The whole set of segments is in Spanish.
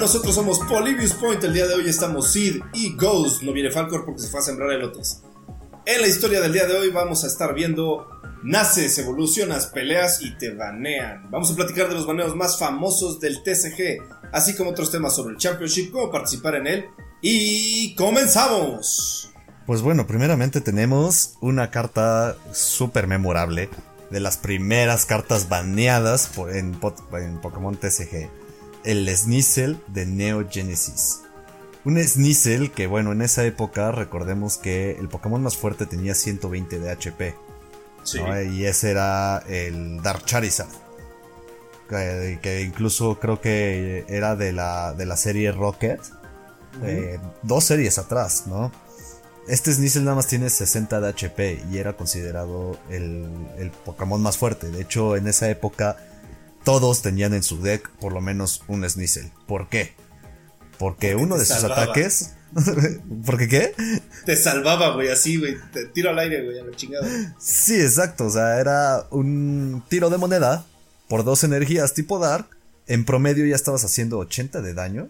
Nosotros somos Polybius Point. El día de hoy estamos Sid y Ghost. No viene Falcor porque se fue a sembrar elotes. En la historia del día de hoy vamos a estar viendo Naces, evolucionas, peleas y te banean. Vamos a platicar de los baneos más famosos del TCG, así como otros temas sobre el Championship, cómo participar en él. Y comenzamos. Pues bueno, primeramente tenemos una carta súper memorable, de las primeras cartas baneadas en Pokémon TCG, el Sneasel de Neo Genesis. Un Sneasel que bueno, en esa época recordemos que el Pokémon más fuerte tenía 120 de HP. Y ese era el Dark Charizard. Que, incluso creo que era de la, de la serie Rocket. Eh, dos series atrás, ¿no? Este Sneasel nada más tiene 60 de HP y era considerado el, el, Pokémon más fuerte. De hecho, en esa época todos tenían en su deck por lo menos un Sneasel. ¿Por qué? Porque uno de sus ataques... ¿Por qué qué? Te salvaba, güey, así, güey. Te tiro al aire, güey, a la chingada. Sí, exacto. O sea, era un tiro de moneda por dos energías tipo Dark. En promedio ya estabas haciendo 80 de daño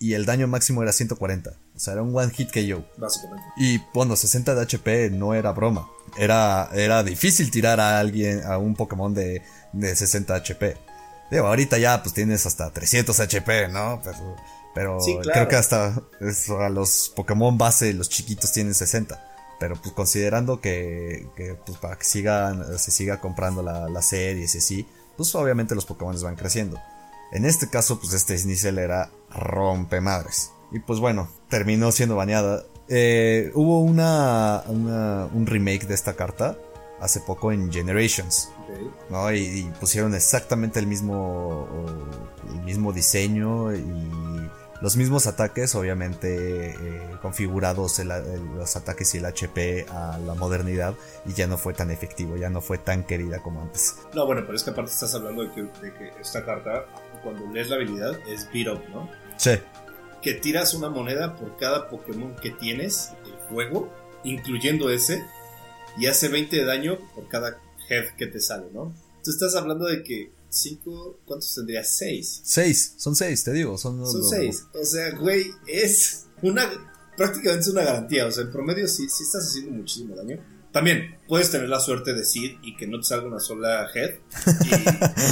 y el daño máximo era 140. O sea, era un one hit KO. Básicamente. Y bueno, 60 de HP no era broma. Era, era difícil tirar a alguien, a un Pokémon de, de 60 HP. Digo, ahorita ya pues tienes hasta 300 HP, ¿no? Pero, pero creo que hasta a los Pokémon base, los chiquitos tienen 60. Pero pues considerando que, que pues para que sigan, se siga comprando la, la serie y así, pues obviamente los Pokémon van creciendo. En este caso, pues este Sneasel era rompe madres. Y pues bueno, terminó siendo baneada. Eh, hubo una, un remake de esta carta hace poco en Generations. ¿no? Y, pusieron exactamente el mismo, el mismo diseño y los mismos ataques, obviamente eh, configurados los ataques y el HP a la modernidad y ya no fue tan efectivo, ya no fue tan querida como antes. No, bueno, pero es que aparte estás hablando de que, de que esta carta cuando lees la habilidad es beat up, ¿no? Sí. Que tiras una moneda por cada Pokémon que tienes del juego, incluyendo ese, y hace 20 de daño por cada head que te sale, ¿no? Tú estás hablando de que 5, ¿cuántos tendrías? 6. 6, son 6, te digo. Son 6. O sea, güey, es una. Prácticamente es una garantía. O sea, en promedio sí, sí estás haciendo muchísimo daño. También puedes tener la suerte de Seed y que no te salga una sola head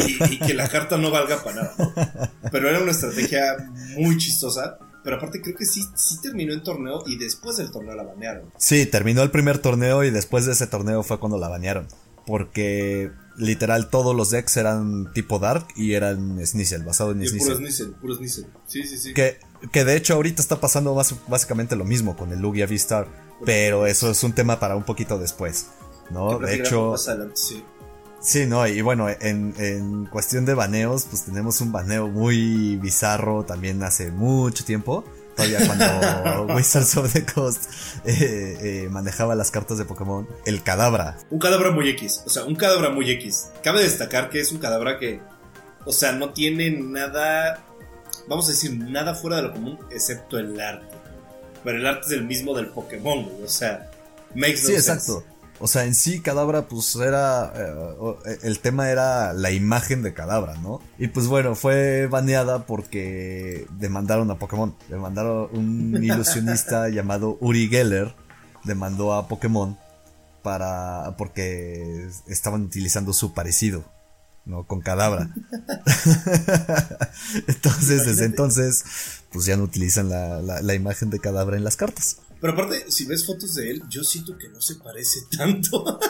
y, que la carta no valga para nada. Pero era una estrategia muy chistosa. Pero aparte creo que sí, sí terminó en torneo y después del torneo la banearon. Sí, terminó el primer torneo y después de ese torneo fue cuando la banearon. Porque literal todos los decks eran tipo Dark y eran Sneasel, basado en Sneasel. Puro Sneasel, puro Sneasel. Sí, sí, sí. Que, que de hecho ahorita está pasando más, básicamente lo mismo con el Lugia V-Star. Pero eso es un tema para un poquito después. ¿No? De hecho. sí. Sí, no, y bueno, en, en, cuestión de baneos, pues tenemos un baneo muy bizarro también hace mucho tiempo. Todavía cuando Wizards of the Coast eh, eh, manejaba las cartas de Pokémon. El Cadabra. Un Cadabra muy X, o sea, un Cadabra muy X. Cabe destacar que es un Cadabra que, o sea, no tiene nada, vamos a decir, nada fuera de lo común, excepto el arte pero el arte es el mismo del Pokémon, o sea, makes no Sí, exacto. O sea, en sí, Cadabra, pues era. Eh, el tema era la imagen de Cadabra, ¿no? Y pues bueno, fue baneada porque demandaron a Pokémon. Demandaron un ilusionista llamado Uri Geller. Demandó a Pokémon para. porque estaban utilizando su parecido. ¿no? Con Cadabra. entonces, desde entonces, pues ya no utilizan la, imagen de Cadabra en las cartas. Pero aparte, si ves fotos de él, yo siento que no se parece tanto.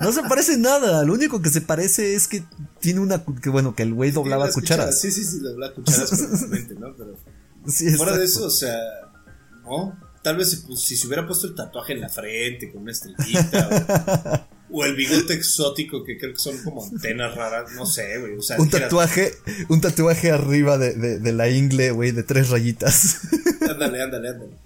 No se parece nada. Lo único que se parece es que tiene una. que bueno, que el güey doblaba cucharas. Sí, sí, sí, doblaba cucharas perfectamente, ¿no? Pero. fuera de eso, o sea. ¿No? Tal vez si, si, se hubiera puesto el tatuaje en la frente con una estrellita. O el bigote exótico, que creo que son como antenas raras, no sé, güey. un tatuaje, un tatuaje arriba de, la ingle, güey, de tres rayitas. Ándale, ándale, ándale.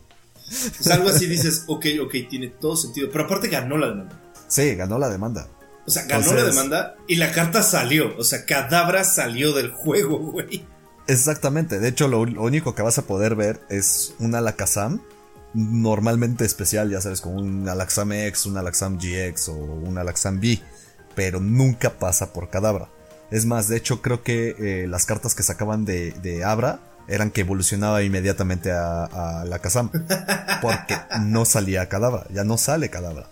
Pues algo así dices, ok, ok, tiene todo sentido. Pero aparte ganó la demanda. Sí, ganó la demanda. O sea, ganó la demanda y la carta salió. O sea, Cadabra salió del juego, güey. Exactamente. De hecho, lo, único que vas a poder ver es un Alakazam normalmente especial, ya sabes, como un Alaxam X, un Alaxam GX o un Alaxam B, pero nunca pasa por Cadabra. Es más, de hecho creo que eh, las cartas que sacaban de, de Abra eran que evolucionaba inmediatamente a, la Kazam. Porque no salía Cadabra, ya no sale Cadabra.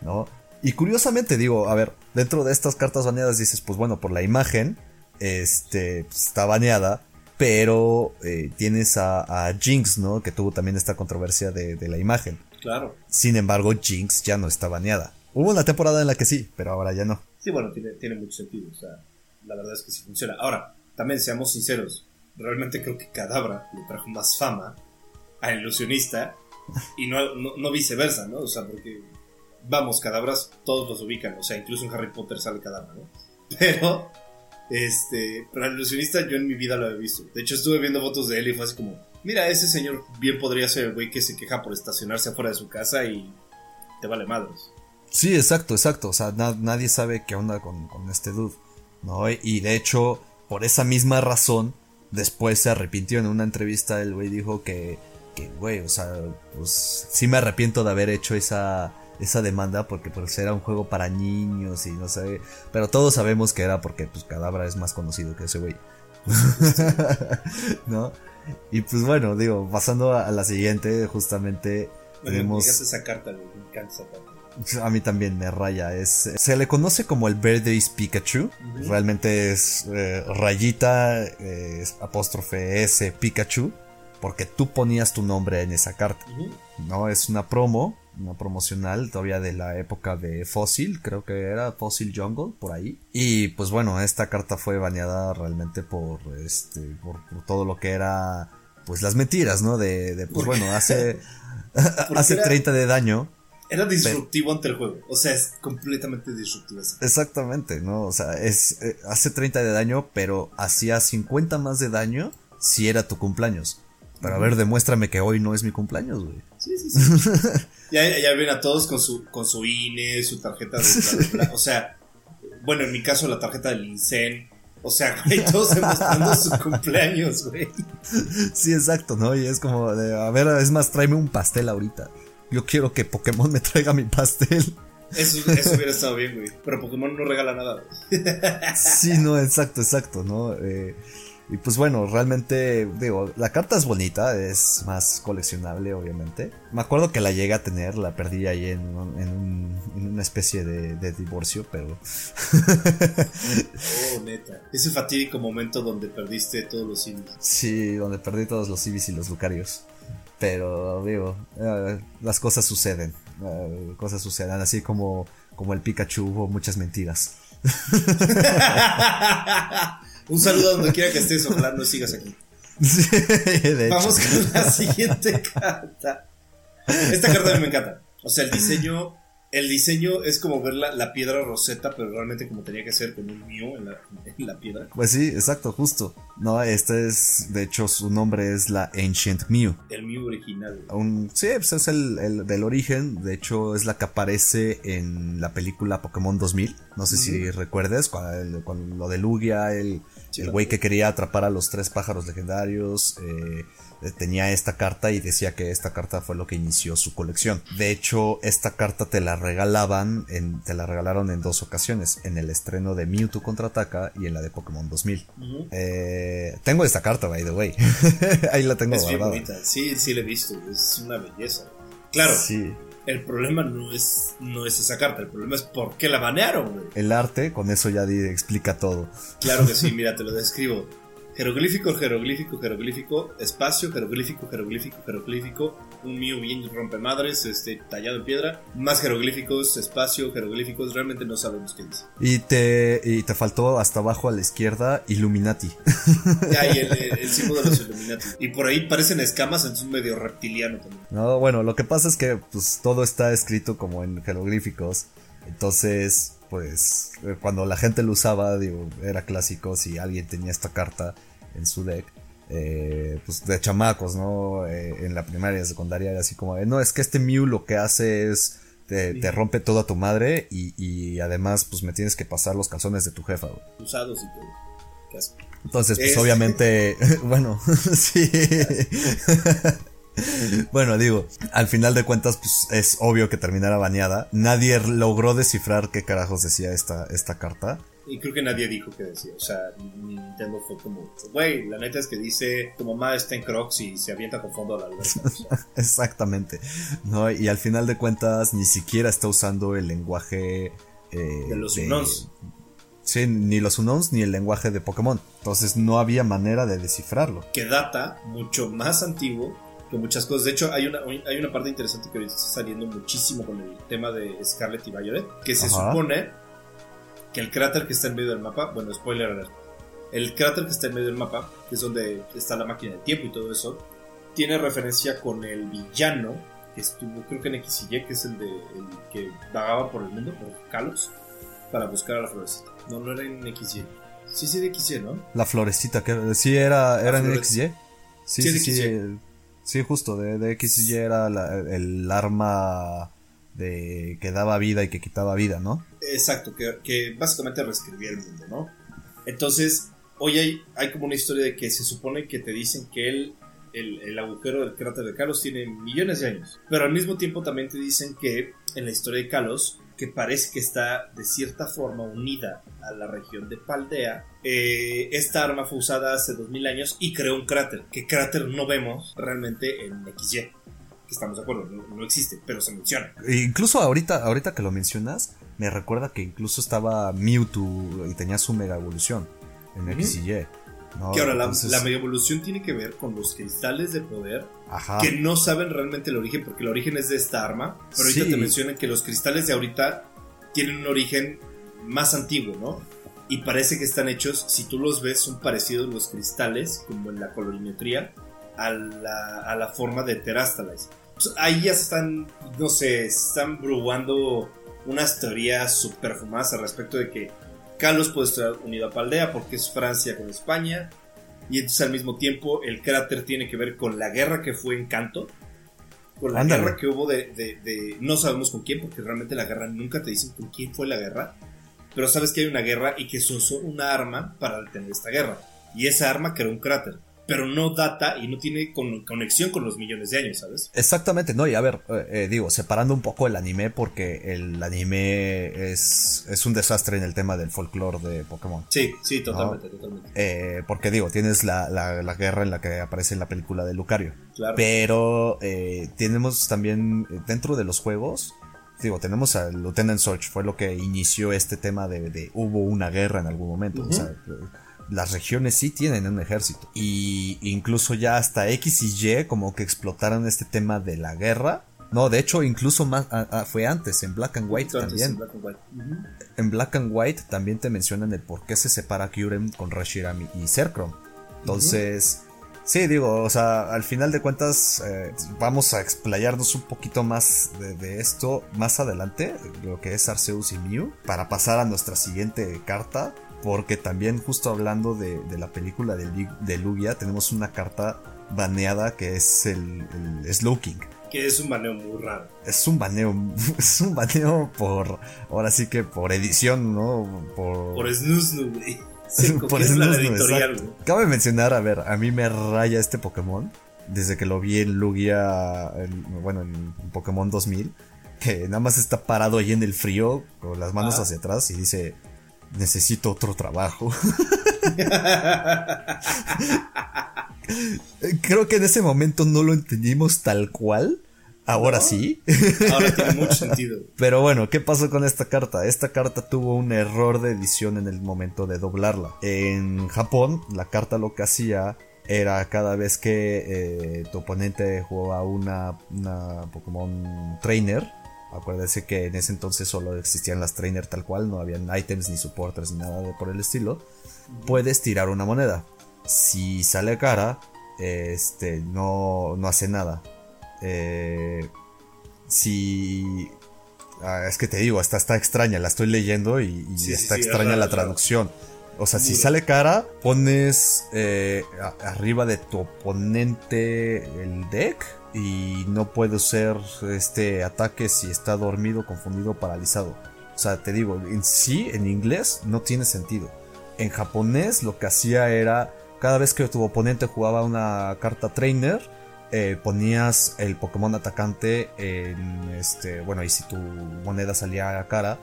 ¿No? Y curiosamente digo, a ver, dentro de estas cartas baneadas dices, pues bueno, por la imagen, este, pues, está baneada, pero eh, tienes a, Jinx, ¿no? Que tuvo también esta controversia de, de, la imagen. Claro. Sin embargo, Jinx ya no está baneada. Hubo una temporada en la que sí, pero ahora ya no. Sí, bueno, tiene, tiene mucho sentido. O sea, la verdad es que sí funciona. Ahora, también seamos sinceros. Realmente creo que Cadabra le trajo más fama a Ilusionista y no, no, viceversa, ¿no? O sea, porque, vamos, Cadabras todos los ubican. O sea, incluso en Harry Potter sale Cadabra, ¿no? Pero este, pero al ilusionista yo en mi vida lo he visto. De hecho, estuve viendo fotos de él y fue así como, mira, ese señor bien podría ser el güey que se queja por estacionarse afuera de su casa y te vale madres. Sí, exacto, exacto. O sea, nadie sabe qué onda con, este dude. ¿no? Y de hecho, por esa misma razón, después se arrepintió en una entrevista. El güey dijo que, que, güey, o sea, pues sí me arrepiento de haber hecho esa esa demanda porque pues era un juego para niños y no sé, pero todos sabemos que era porque pues Cadabra es más conocido que ese güey. ¿No? Y pues bueno, digo, pasando a, la siguiente, justamente tenemos esa carta, me encanta esa carta. A mí también me raya. Es, se le conoce como el Birthdays Pikachu. Realmente es eh, rayita, eh, apóstrofe S Pikachu. Porque tú ponías tu nombre en esa carta. No, es una promo una promocional todavía de la época de Fossil, creo que era Fossil Jungle, por ahí. Y pues bueno, esta carta fue baneada realmente por este, por, todo lo que era, pues las mentiras, ¿no? De, pues bueno, hace, hace 30 de daño. Era disruptivo ante el juego, o sea, es completamente disruptivo. Exactamente, ¿no? O sea, es, eh, hace 30 de daño, pero hacía 50 más de daño si era tu cumpleaños. Pero a ver, demuéstrame que hoy no es mi cumpleaños, güey. Sí, sí, sí. ya, ya ven a todos con su, con su INE, su tarjeta de... o sea, bueno, en mi caso la tarjeta del INSEN. O sea, güey, todos demostrando su cumpleaños, güey. Sí, exacto, ¿no? Y es como de, a ver, es más, tráeme un pastel ahorita. Yo quiero que Pokémon me traiga mi pastel. Eso, eso hubiera estado bien, güey. Pero Pokémon no regala nada. sí, no, exacto, exacto, ¿no? Eh, y pues bueno, realmente, digo, la carta es bonita, es más coleccionable, obviamente. Me acuerdo que la llegué a tener, la perdí ahí en, en, una especie de, divorcio, pero. oh, neta. Ese fatídico momento donde perdiste todos los civis. Sí, donde perdí todos los civis y los lucarios. Pero, digo, eh, las cosas suceden. Eh, cosas suceden, así como, como el Pikachu hubo muchas mentiras. Un saludo donde quiera que estés, ojalá no sigas aquí. Vamos con la siguiente carta. Esta carta a mí me encanta. O sea, el diseño el diseño es como ver la, piedra roseta, pero realmente como tenía que ser con un Mew en la, piedra. Pues sí, exacto, justo. No, este es, de hecho, su nombre es la Ancient Mew. El Mew original. sí, pues es el, del origen. De hecho, es la que aparece en la película Pokémon 2000. No sé si recuerdes, con, lo de Lugia, el güey que quería atrapar a los tres pájaros legendarios. Eh, tenía esta carta y decía que esta carta fue lo que inició su colección. De hecho, esta carta te la regalaban, en, te la regalaron en dos ocasiones, en el estreno de Mewtwo contraataca y en la de Pokémon 2000. Eh, tengo esta carta, by the way. Ahí la tengo es guardada. Sí, sí la he visto, es una belleza. Claro. Sí. El problema no es, no es esa carta, el problema es por qué la banearon, El arte, con eso ya explica todo. Claro que sí, mira, te lo describo jeroglífico, jeroglífico, jeroglífico, espacio, jeroglífico, jeroglífico, jeroglífico, un mío bien rompemadres, este, tallado en piedra, más jeroglíficos, espacio, jeroglíficos, realmente no sabemos qué dice. Y te, y te faltó hasta abajo a la izquierda Illuminati. Ay, el, el, símbolo de los Illuminati. Y por ahí parecen escamas, entonces un medio reptiliano también. No, bueno, lo que pasa es que pues todo está escrito como en jeroglíficos, entonces pues eh, cuando la gente lo usaba, digo, era clásico si alguien tenía esta carta en su deck. Eh, pues de chamacos, ¿no? Eh, en la primaria, secundaria, era así como, no, es que este Mew lo que hace es te, rompe todo a tu madre y, además pues me tienes que pasar los calzones de tu jefa. Usados y todo. Entonces, pues obviamente, bueno, sí. bueno, digo, al final de cuentas, pues es obvio que terminara baneada. Nadie logró descifrar qué carajos decía esta, esta carta. Y creo que nadie dijo que decía. O sea, Nintendo fue como, güey, la neta es que dice como más está en Crocs y se avienta con fondo a la alberca. Exactamente. No, y al final de cuentas ni siquiera está usando el lenguaje eh, de los Unons. Sí, ni los Unons ni el lenguaje de Pokémon. Entonces no había manera de descifrarlo. Que data mucho más antiguo que muchas cosas. De hecho, hay una, hay una parte interesante que ahorita está saliendo muchísimo con el tema de Scarlet y Violet, que se supone que el cráter que está en medio del mapa, bueno, spoiler alert, el cráter que está en medio del mapa, que es donde está la máquina del tiempo y todo eso, tiene referencia con el villano que estuvo, creo que en XY, que es el, de, el que vagaba por el mundo, por Kalos, para buscar a la florecita. No, no era en XY. Sí, sí, de XY, ¿no? La florecita, que sí era, era en XY. Sí, sí, sí, Sí, justo, de, de XY era el arma de que daba vida y que quitaba vida, ¿no? Exacto, que, básicamente reescribía el mundo, ¿no? Entonces, hoy hay, hay como una historia de que se supone que te dicen que él, el, el agujero del cráter de Kalos tiene millones de años, pero al mismo tiempo también te dicen que en la historia de Kalos que parece que está de cierta forma unida a la región de Paldea. Eh, esta arma fue usada hace 2000 años y creó un cráter, que cráter no vemos realmente en XY. Que estamos de acuerdo, no, existe, pero se menciona. E incluso ahorita, ahorita que lo mencionas, me recuerda que incluso estaba Mewtwo y tenía su mega evolución en XY que ahora la, mega evolución tiene que ver con los cristales de poder que no saben realmente el origen, porque el origen es de esta arma. Pero ahorita te mencionan que los cristales de ahorita tienen un origen más antiguo, ¿no? Y parece que están hechos, si tú los ves, son parecidos los cristales, como en la colorimetría, a la, a la forma de Terastales. ahí ya están, no sé, están bruguando unas teorías super fumadas al respecto de que Carlos puede estar unido a Paldea porque es Francia con España. Y entonces al mismo tiempo el cráter tiene que ver con la guerra que fue en Canto. Con la guerra que hubo de, No sabemos con quién, porque realmente la guerra nunca te dicen con quién fue la guerra. Pero sabes que hay una guerra y que se usó una arma para detener esta guerra. Y esa arma creó un cráter pero no data y no tiene conexión con los millones de años, ¿sabes? Exactamente, no, y a ver, eh, eh, digo, separando un poco el anime, porque el anime es, es un desastre en el tema del folclore de Pokémon. Sí, sí, totalmente, totalmente. Eh, porque digo, tienes la, la, guerra en la que aparece en la película de Lucario. Claro. Pero tenemos también dentro de los juegos, digo, tenemos al Lieutenant Search, fue lo que inició este tema de, hubo una guerra en algún momento. O sea, las regiones sí tienen un ejército. Y incluso ya hasta X y Y como que explotaron este tema de la guerra. No, de hecho, incluso más fue antes, en Black and White también. En Black, and White. también te mencionan el por qué se separa Kyurem con Reshiram y Serkrom. Entonces, sí, digo, o sea, al final de cuentas, eh, vamos a explayarnos un poquito más de, esto más adelante, lo que es Arceus y Mew, para pasar a nuestra siguiente carta, porque también justo hablando de, la película de, Lugia, tenemos una carta baneada que es el, el King. Que es un baneo muy raro. Es un baneo, es un baneo por, ahora sí que por edición, ¿no? Por, por Snusnu, güey. por editorial, Cabe mencionar, a ver, a mí me raya este Pokémon. Desde que lo vi en Lugia, bueno, en Pokémon 2000, que nada más está parado ahí en el frío, con las manos hacia atrás y dice, necesito otro trabajo. Creo que en ese momento no lo entendimos tal cual. Ahora sí. Ahora tiene mucho sentido. Pero bueno, ¿qué pasó con esta carta? Esta carta tuvo un error de edición en el momento de doblarla. En Japón, la carta lo que hacía era cada vez que eh, tu oponente jugaba una, una Pokémon Trainer, Acuérdese que en ese entonces solo existían las trainer tal cual, no habían items ni supporters ni nada de por el estilo. Puedes tirar una moneda. Si sale cara, este, no, no hace nada. Eh, si... Ah, es que te digo, está, está extraña, la estoy leyendo y, está extraña la traducción. O sea, si sale cara, pones eh, arriba de tu oponente el deck y no puede ser este ataque si está dormido, confundido, paralizado. O sea, te digo, en sí, en inglés no tiene sentido. En japonés lo que hacía era, cada vez que tu oponente jugaba una carta trainer, eh, ponías el Pokémon atacante en este, bueno, y si tu moneda salía a cara,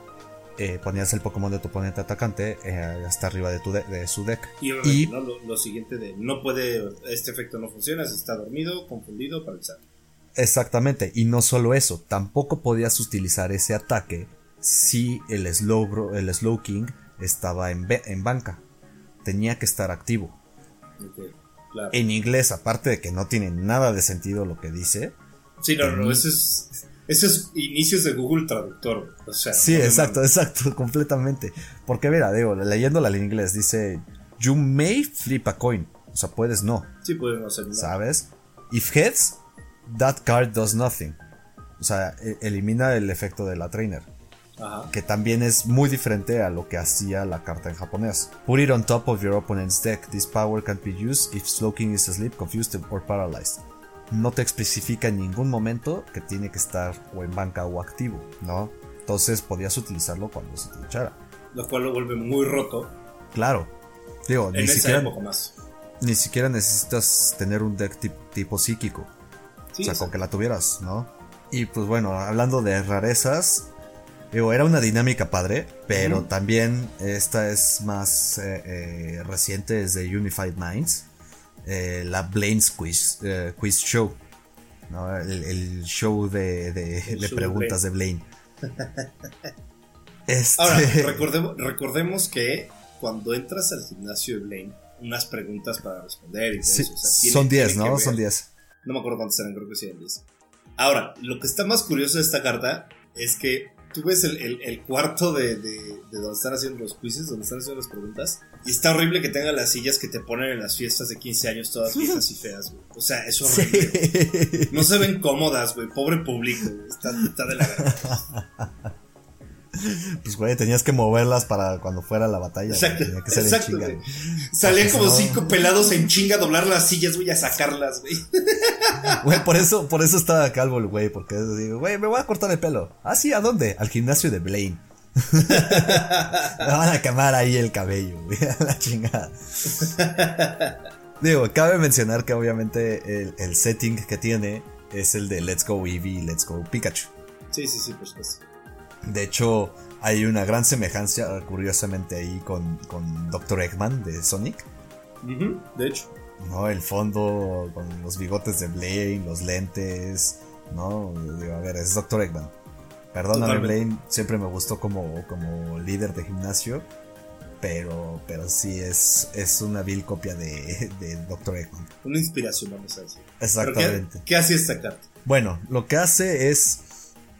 eh, ponías el Pokémon de tu oponente atacante eh, hasta arriba de, tu de, su deck. Y, Y- ¿no? lo, lo siguiente de no puede, este efecto no funciona, si está dormido, confundido, paralizado. Exactamente, y no solo eso, tampoco podías utilizar ese ataque si el slow, el slow king estaba en, en banca. Tenía que estar activo. Claro. En inglés, aparte de que no tiene nada de sentido lo que dice. Sí, no, no, eso es, eso es inicios de Google Traductor. O sea, Sí, no exacto, exacto, completamente. Porque mira, digo, leyéndola en inglés dice, you may flip a coin. O sea, puedes no, Sí, podemos hacer nada. ¿sabes? If heads, that card does nothing. O sea, e- elimina el efecto de la trainer. Ajá. que también es muy diferente a lo que hacía la carta en japonés. Put it on top of your opponent's deck. This power can be used if Slowking is asleep, confused or paralyzed. No te especifica en ningún momento que tiene que estar o en banca o activo, ¿no? Entonces podías utilizarlo cuando se te echara. Lo cual lo vuelve muy roto Claro. Digo, en ni siquiera, época más. ni siquiera necesitas tener un deck tip- tipo psíquico. Sí, o sea, con que la tuvieras, ¿no? Y pues bueno, hablando de rarezas, digo, era una dinámica padre, pero también esta es más eh, eh, reciente, es de Unified Minds, eh, la Blaine's Quiz, eh, Quiz Show, ¿no? el, el show de, de- El de show de preguntas de Blaine. Este, Ahora, recordemos, recordemos que cuando entras al gimnasio de Blaine, unas preguntas para responder y todo sí, eso, o sea, tiene- son 10, tiene que ¿no? Son 10. No me acuerdo cuántos eran, creo que sí eran 10. Ahora, lo que está más curioso de esta carta es que tú ves el, el- el cuarto de, de- de donde están haciendo los quizzes, donde están haciendo las preguntas, y está horrible que tengan las sillas que te ponen en las fiestas de 15 años todas viejas y feas, güey. O sea, es horrible. Sí. No se ven cómodas, güey. Pobre público, güey. Está, está de la verga. Pues güey, tenías que moverlas para cuando fuera la batalla. Exacto, Tenía que ser en exacto, chinga. Salían como no- cinco pelados en chinga a doblar las sillas, güey, a sacarlas, güey. Güey, por eso, por eso estaba calvo el güey, porque digo, güey, me voy a cortar el pelo. Ah, sí, ¿a dónde? Al gimnasio de Blaine. me van a quemar ahí el cabello, güey, a la chingada. Digo, cabe mencionar que obviamente el, el setting que tiene es el de Let's Go Eevee Let's Go Pikachu. Sí, sí, sí, por supuesto. De hecho, hay una gran semejanza, curiosamente, ahí con, con Dr. Eggman de Sonic. De hecho. ¿no? El fondo con los bigotes de Blaine, los lentes, ¿no? Digo, a ver, es Dr. Eggman. Perdóname. Blaine, siempre me gustó como, como líder de gimnasio, pero, pero sí es, es una vil copia de, de Dr. Eggman. Una inspiración, vamos a decir. ¿Pero qué, Exactamente. qué hacía esta carta? Bueno, lo que hace es,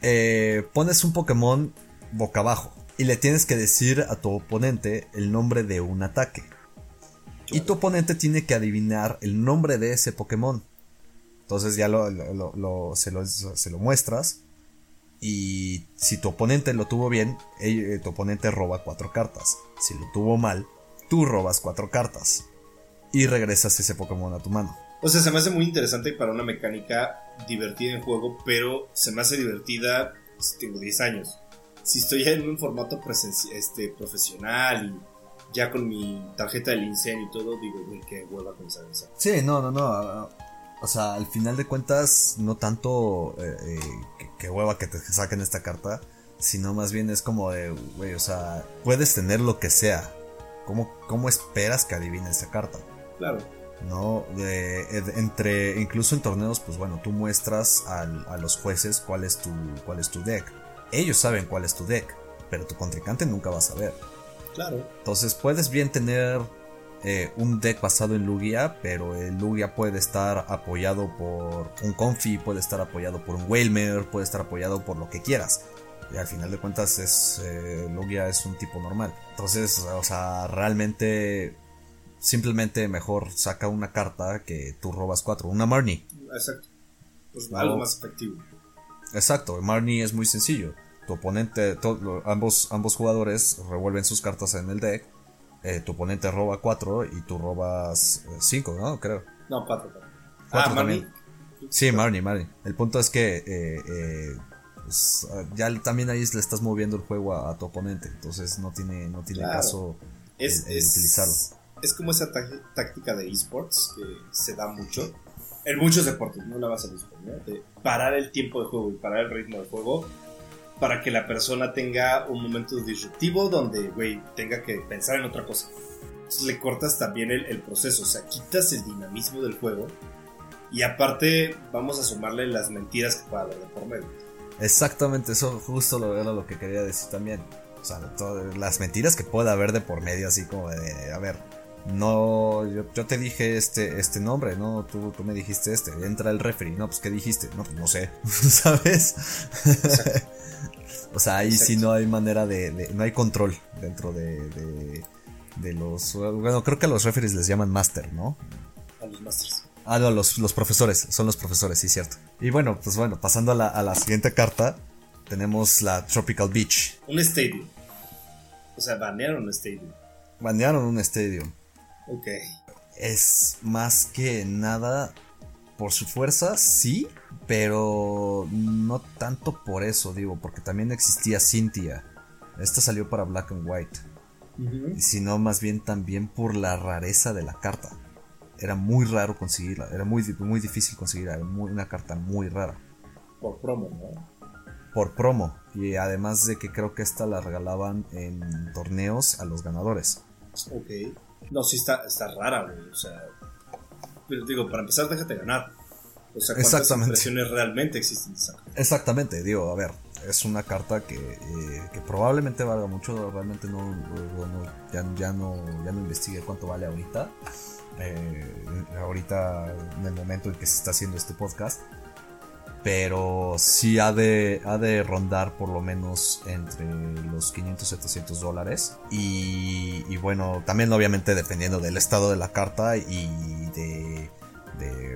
eh, pones un Pokémon boca abajo y le tienes que decir a tu oponente el nombre de un ataque. Y tu oponente tiene que adivinar el nombre de ese Pokémon. Entonces ya lo, lo- lo- lo- se, lo, se lo muestras. Y si tu oponente lo tuvo bien, eh, tu oponente roba cuatro cartas. Si lo tuvo mal, tú robas cuatro cartas. Y regresas ese Pokémon a tu mano. O sea, se me hace muy interesante para una mecánica divertida en juego, pero se me hace divertida si tengo 10 años. Si estoy ya en un formato este, profesional y ya con mi tarjeta del incendio y todo, digo, güey, qué hueva con esa esa. Sí, no, no, no. O sea, al final de cuentas, no tanto eh, eh, que, que hueva que te saquen esta carta, sino más bien es como de, güey, o sea, puedes tener lo que sea. ¿Cómo, cómo esperas que adivine esa carta? Claro. ¿No? De- entre, incluso en torneos, pues bueno, tú muestras al- a los jueces cuál es, tu, cuál es tu deck. Ellos saben cuál es tu deck, pero tu contrincante nunca va a saber. Claro. Entonces puedes bien tener eh, un deck basado en Lugia, pero el Lugia puede estar apoyado por un Confi, puede estar apoyado por un Whalmer, puede estar apoyado por lo que quieras. Y al final de cuentas es eh, Lugia es un tipo normal. Entonces, o sea, realmente simplemente mejor saca una carta que tú robas cuatro, una Marnie. Exacto. Pues algo más efectivo. Exacto, Marnie es muy sencillo. Tu oponente, to- ambos, ambos jugadores revuelven sus cartas en el deck. eh, tu oponente roba 4 y tú robas 5, ¿no? Creo. No, cuatro. cuatro. Cuatro ah, también. Marnie. Sí, Marnie, Marnie. El punto es que eh, eh, pues, ya también ahí le estás moviendo el juego a, a tu oponente. Entonces no tiene, no tiene Claro. caso Es, el- el es- utilizarlo. Es como esa tá- táctica de esports que se da mucho en muchos deportes, no más en esports, ¿no? De parar el tiempo de juego y parar el ritmo de juego para que la persona tenga un momento disruptivo donde, güey, tenga que pensar en otra cosa. Entonces le cortas también el, proceso, o sea, quitas el dinamismo del juego y aparte vamos a sumarle las mentiras que pueda haber de por medio. Exactamente, eso justo lo era lo que quería decir también. O sea, las mentiras que pueda haber de por medio, así como de, a ver, no, yo, te dije este, este nombre, no, tú, tú me dijiste este, entra el referee, no, pues ¿qué dijiste? No, pues no sé, ¿sabes? o sea, ahí sí no hay manera de, no hay control dentro de, de, los, bueno, creo que a los referees les llaman master, ¿no? A los masters. Ah, no, los, los profesores, son los profesores, sí, cierto. Y bueno, pues bueno, pasando a la, a la siguiente carta, tenemos la Tropical Beach. Un stadium. O sea, banearon un stadium. Banearon un stadium. Ok. Es más que nada por su fuerza, sí, pero no tanto por eso, digo, porque también existía Cynthia. Esta salió para Black and White. Sino más bien también por la rareza de la carta. Era muy raro conseguirla, era muy, muy difícil conseguirla, era una carta muy rara. Por promo, ¿no? Por promo, y además de que creo que esta la regalaban en torneos a los ganadores. Ok. No, sí está, está rara, güey. O sea, pero digo, para empezar, déjate ganar. O sea, ¿cuántas impresiones realmente existen Exactamente, digo, a ver, es una carta que, eh, que probablemente valga mucho, realmente no, ya, ya, no, ya no investigué cuánto vale ahorita. Eh, ahorita en el momento en que se está haciendo este podcast pero sí ha de, ha de rondar por lo menos entre los 500 y 700 dólares. Y, bueno, también obviamente dependiendo del estado de la carta y de,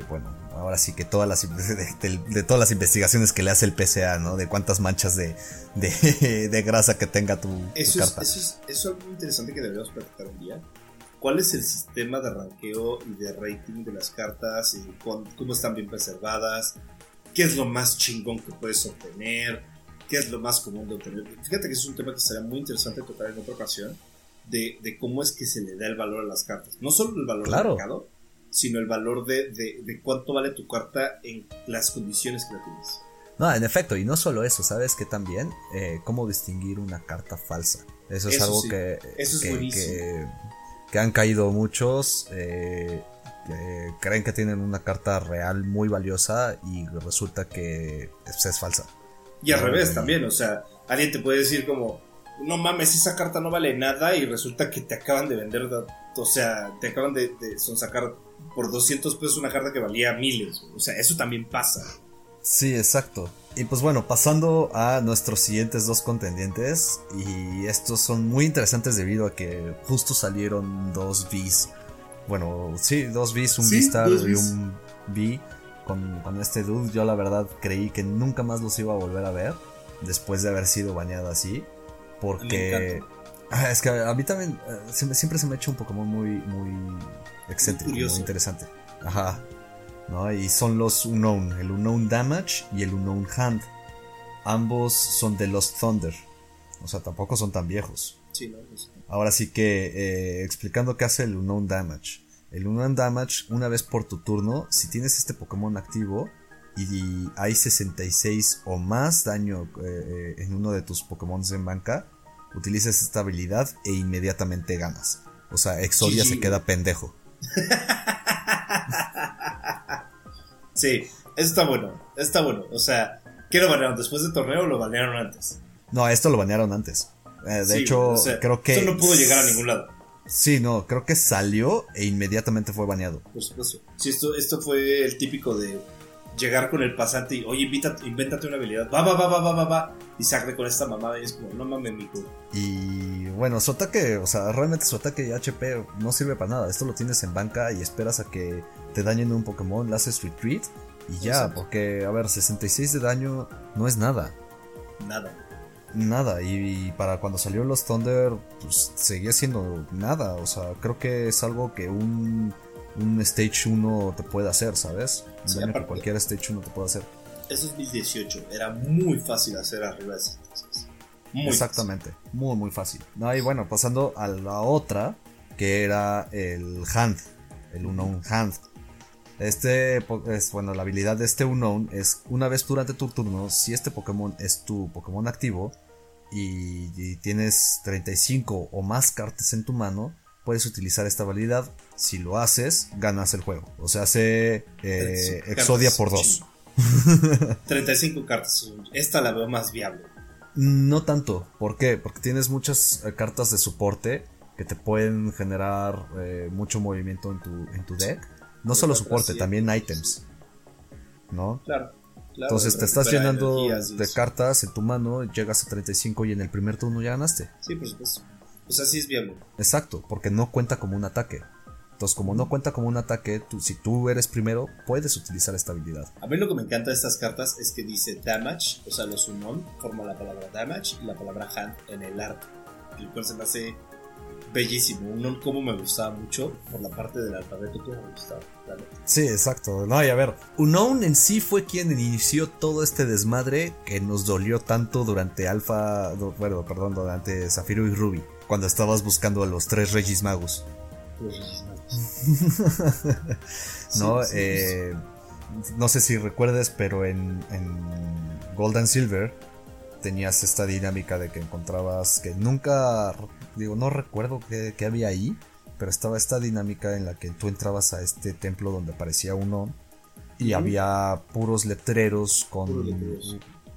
bueno, ahora sí que todas las, de, todas las investigaciones que le hace el PCA, ¿no? De cuántas manchas de, de, grasa que tenga tu, eso carta. Es, eso, es, algo interesante que deberíamos platicar un día. ¿Cuál es el sistema de ranqueo y de rating de las cartas? Y ¿Cómo están bien preservadas? Qué es lo más chingón que puedes obtener, qué es lo más común de obtener. Fíjate que es un tema que será muy interesante tocar en otra ocasión, de, de, cómo es que se le da el valor a las cartas. No solo el valor del mercado, sino el valor de, de, cuánto vale tu carta en las condiciones que la tienes. No, en efecto, y no solo eso, ¿sabes que también? Eh, cómo distinguir una carta falsa. Eso es algo que, que, que, han caído muchos. Eh, creen que tienen una carta real muy valiosa y resulta que es, falsa. Y al revés también, o sea, alguien te puede decir como, no mames, esa carta no vale nada y resulta que te acaban de vender, o sea, te acaban de, sacar por 200 pesos una carta que valía miles, o sea, eso también pasa. Sí, exacto. Y pues bueno, pasando a nuestros siguientes dos contendientes, y estos son muy interesantes debido a que justo salieron dos Vs bueno, sí, dos Bs, un B-Star y un B con, este dude. Yo la verdad creí que nunca más los iba a volver a ver después de haber sido bañado así. Porque... Ah, es que a mí también eh, siempre se me ha hecho un Pokémon muy, muy excéntrico, muy, interesante. Ajá. ¿no? Y son los Unknown, el Unknown Damage y el Unknown Hand. Ambos son de Lost Thunder. O sea, tampoco son tan viejos. Sí, no, pues, Ahora sí que eh, explicando qué hace el Unknown Damage. El Unknown Damage, una vez por tu turno, si tienes este Pokémon activo y hay 66 o más daño eh, en uno de tus Pokémon en banca, utilizas esta habilidad e inmediatamente ganas. O sea, Exodia se queda pendejo. sí, eso está bueno, está bueno. O sea, ¿qué lo banearon después del torneo o lo banearon antes? No, esto lo banearon antes. Eh, de hecho, creo que. Esto no pudo llegar a ningún lado. Sí, no, creo que salió e inmediatamente fue baneado. Por supuesto. Sí, esto, esto fue el típico de llegar con el pasante y, oye, invéntate una habilidad. Va, va, va, va, va, va, va. Y sacre con esta mamada y es como, no mames, mico. Y bueno, su ataque, o sea, realmente su ataque de HP no sirve para nada. Esto lo tienes en banca y esperas a que te dañen un Pokémon, le haces retreat y ya, porque, a ver, 66 de daño no es nada. Nada nada. Y, para cuando salió los Thunder, pues seguía siendo nada. O sea, creo que es algo que un, un Stage 1 te puede hacer, ¿sabes? que cualquier Stage 1 te puede hacer. Eso es 2018, era muy fácil hacer arriba de esas cosas. Exactamente, muy, muy fácil. No, y bueno, pasando a la otra, que era el Hand, el Unknown Hand. Este es, bueno, la habilidad de este Unknown es una vez durante tu turno, si este Pokémon es tu Pokémon activo y, tienes 35 o más cartas en tu mano, puedes utilizar esta habilidad. Si lo haces, ganas el juego. O sea, hace eh, Exodia por 2. 35 cartas. Esta la veo más viable. No tanto. ¿Por qué? Porque tienes muchas eh, cartas de soporte que te pueden generar eh, mucho movimiento en tu, en tu deck. No solo soporte, también items. ¿No? Claro. Entonces te estás llenando de cartas en tu mano, llegas a 35 y en el primer turno ya ganaste. Sí, por supuesto. O sea, sí es viable. Exacto, porque no cuenta como un ataque. Entonces, como no cuenta como un ataque, tú, si tú eres primero, puedes utilizar esta habilidad. A mí lo que me encanta de estas cartas es que dice damage, o sea, los summon forma la palabra damage y la palabra hand en el arte. El cual se me hace bellísimo. Un como me gustaba mucho por la parte del alfabeto que me gustaba. Sí, exacto. No, y a ver, Unknown en sí fue quien inició todo este desmadre que nos dolió tanto durante Alpha, bueno, perdón, durante Zafiro y Ruby, cuando estabas buscando a los tres Regis Magos. Los Regis Magos. no, eh, no sé si recuerdes, pero en, en Gold and Silver tenías esta dinámica de que encontrabas que nunca, digo, no recuerdo qué, había ahí, pero estaba esta dinámica en la que tú entrabas a este templo donde aparecía uno y había puros letreros con,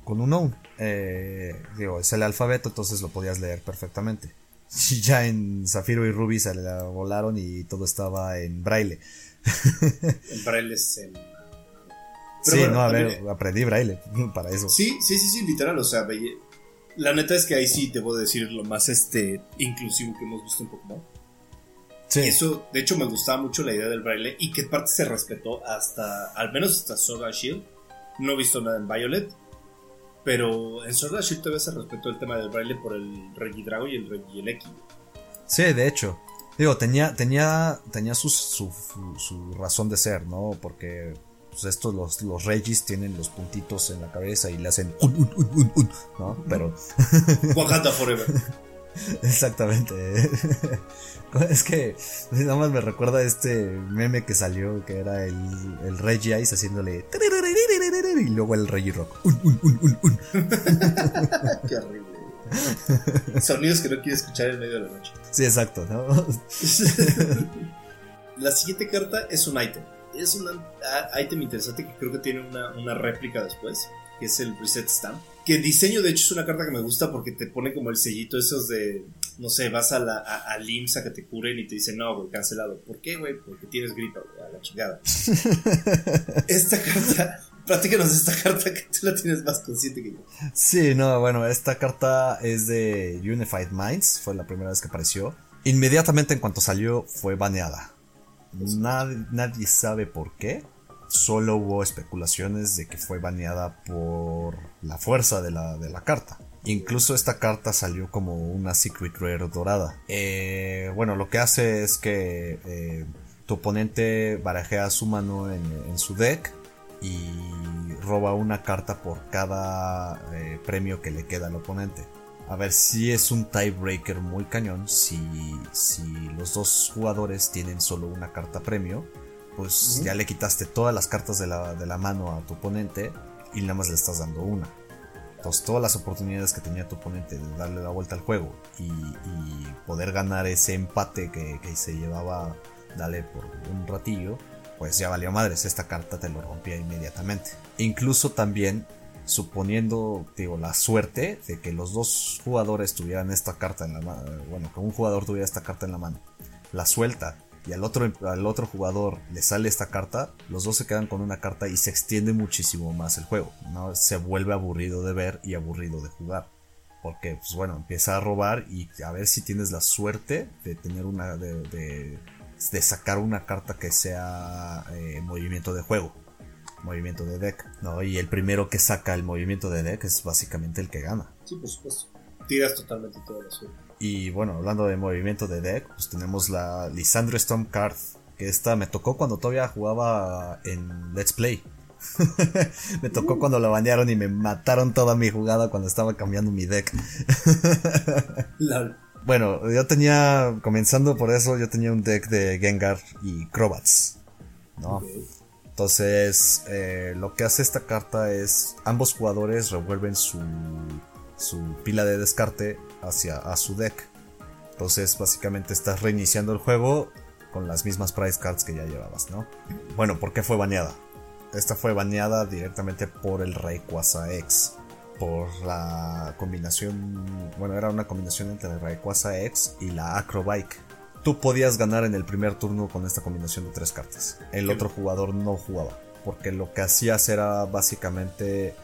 con un eh, digo, es el alfabeto, entonces lo podías leer perfectamente. ya en Zafiro y Ruby se la volaron y todo estaba en braille. en braille es en... sí, no, a ver, aprendí braille para eso. Sí, sí, sí, sí, literal, o sea, la neta es que ahí sí debo decir lo más este inclusivo que hemos visto en Pokémon. Sí. Eso, de hecho, me gustaba mucho la idea del braille y que parte se respetó hasta, al menos hasta Soga Shield. No he visto nada en Violet, pero en Sword Shield todavía se respetó el tema del braille por el Regidrago y el Regieleki. Sí, de hecho. Digo, tenía, tenía, tenía su, su, razón de ser, ¿no? Porque pues estos, los, los Regis tienen los puntitos en la cabeza y le hacen un, un, un, un, un ¿no? Pero. Wakanda Forever. Exactamente. Es que nada más me recuerda este meme que salió que era el, el Reggie Ice haciéndole y luego el Reggie Rock. Qué horrible. Sonidos que no quiero escuchar en medio de la noche. Sí, exacto, ¿no? la siguiente carta es un item. Es un item interesante que creo que tiene una, una réplica después, que es el Reset Stamp. Que el diseño, de hecho, es una carta que me gusta porque te pone como el sellito esos de no sé, vas a la a, a que te curen y te dicen, no, güey, cancelado. ¿Por qué, güey? Porque tienes gripa, güey, a la chingada. esta carta, platícanos esta carta que tú la tienes más consciente que yo. Sí, no, bueno, esta carta es de Unified Minds, fue la primera vez que apareció. Inmediatamente en cuanto salió fue baneada. Nadie, nadie sabe por qué. Solo hubo especulaciones de que fue baneada por la fuerza de la, de la carta. Incluso esta carta salió como una Secret Rare dorada. Eh, bueno, lo que hace es que eh, tu oponente barajea su mano en, su deck y roba una carta por cada eh, premio que le queda al oponente. A ver si es un tiebreaker muy cañón. Si, si los dos jugadores tienen solo una carta premio, pues ya le quitaste todas las cartas de la, de la mano a tu oponente y nada más le estás dando una todas las oportunidades que tenía tu oponente de darle la vuelta al juego y, poder ganar ese empate que, se llevaba, dale por un ratillo, pues ya valió madres, esta carta te lo rompía inmediatamente. Incluso también suponiendo, digo, la suerte de que los dos jugadores tuvieran esta carta en la mano, bueno, que un jugador tuviera esta carta en la mano, la suelta y al otro, al otro jugador le sale esta carta, los dos se quedan con una carta y se extiende muchísimo más el juego. ¿no? Se vuelve aburrido de ver y aburrido de jugar. Porque, pues bueno, empieza a robar y a ver si tienes la suerte de tener una. de, sacar una carta que sea eh, movimiento de juego. Movimiento de deck. ¿no? Y el primero que saca el movimiento de deck es básicamente el que gana. Sí, por supuesto. Tiras totalmente la suerte. Y bueno, hablando de movimiento de deck, pues tenemos la Lisandro Storm Card. Que esta me tocó cuando todavía jugaba en Let's Play. me tocó cuando la banearon y me mataron toda mi jugada cuando estaba cambiando mi deck. bueno, yo tenía, comenzando por eso, yo tenía un deck de Gengar y Crobats. ¿no? Entonces, eh, lo que hace esta carta es ambos jugadores revuelven su, su pila de descarte hacia a su deck. Entonces, básicamente estás reiniciando el juego con las mismas price cards que ya llevabas, ¿no? Bueno, ¿por qué fue baneada? Esta fue baneada directamente por el Rayquaza X. Por la combinación. Bueno, era una combinación entre el Rayquaza X y la Acrobike. Tú podías ganar en el primer turno con esta combinación de tres cartas. El otro jugador no jugaba. Porque lo que hacías era básicamente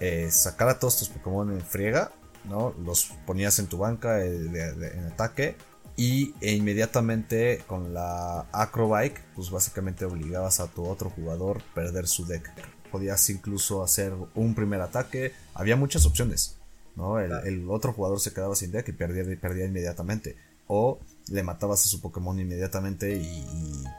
eh, sacar a todos tus Pokémon en friega. ¿no? Los ponías en tu banca eh, en ataque y e inmediatamente con la Acrobike, pues básicamente obligabas a tu otro jugador a perder su deck. Podías incluso hacer un primer ataque, había muchas opciones. ¿no? El, otro jugador se quedaba sin deck y perdía, perdía inmediatamente. O le matabas a su Pokémon inmediatamente y,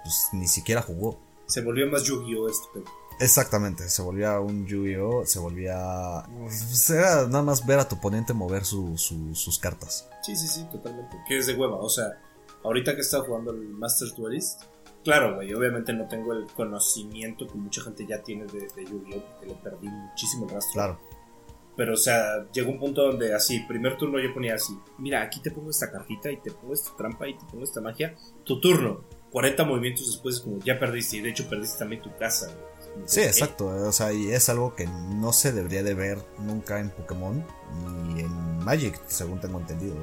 pues ni siquiera jugó. Se volvió más Yu-Gi-Oh! esto. Exactamente, se volvía un Yu-Gi-Oh! Se volvía. Pues, era nada más ver a tu oponente mover sus cartas. Sí, sí, sí, totalmente. Que es de hueva. O sea, ahorita que estaba jugando el Master Duelist, claro, güey, obviamente no tengo el conocimiento que mucha gente ya tiene de, Yu-Gi-Oh! porque le perdí muchísimo el rastro. Claro. Pero, o sea, llegó un punto donde así, primer turno yo ponía así: Mira, aquí te pongo esta cartita y te pongo esta trampa y te pongo esta magia. Tu turno. 40 movimientos después, como ya perdiste. Y de hecho, perdiste también tu casa. Sí, exacto. O sea, y es algo que no se debería de ver nunca en Pokémon ni en Magic, según tengo entendido.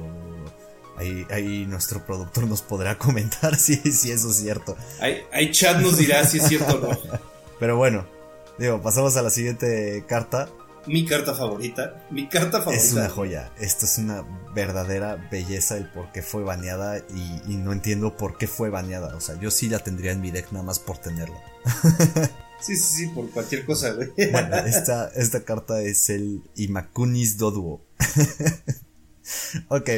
Ahí, ahí nuestro productor nos podrá comentar si, si eso es cierto. Ahí, chat nos dirá si es cierto o no. Pero bueno, digo, pasamos a la siguiente carta. Mi carta favorita. Mi carta favorita. Es una joya. Esto es una verdadera belleza el por qué fue baneada y, y no entiendo por qué fue baneada. O sea, yo sí la tendría en mi deck nada más por tenerla. Sí, sí, sí, por cualquier cosa. Bueno, esta, esta carta es el Imakunis Doduo. ok,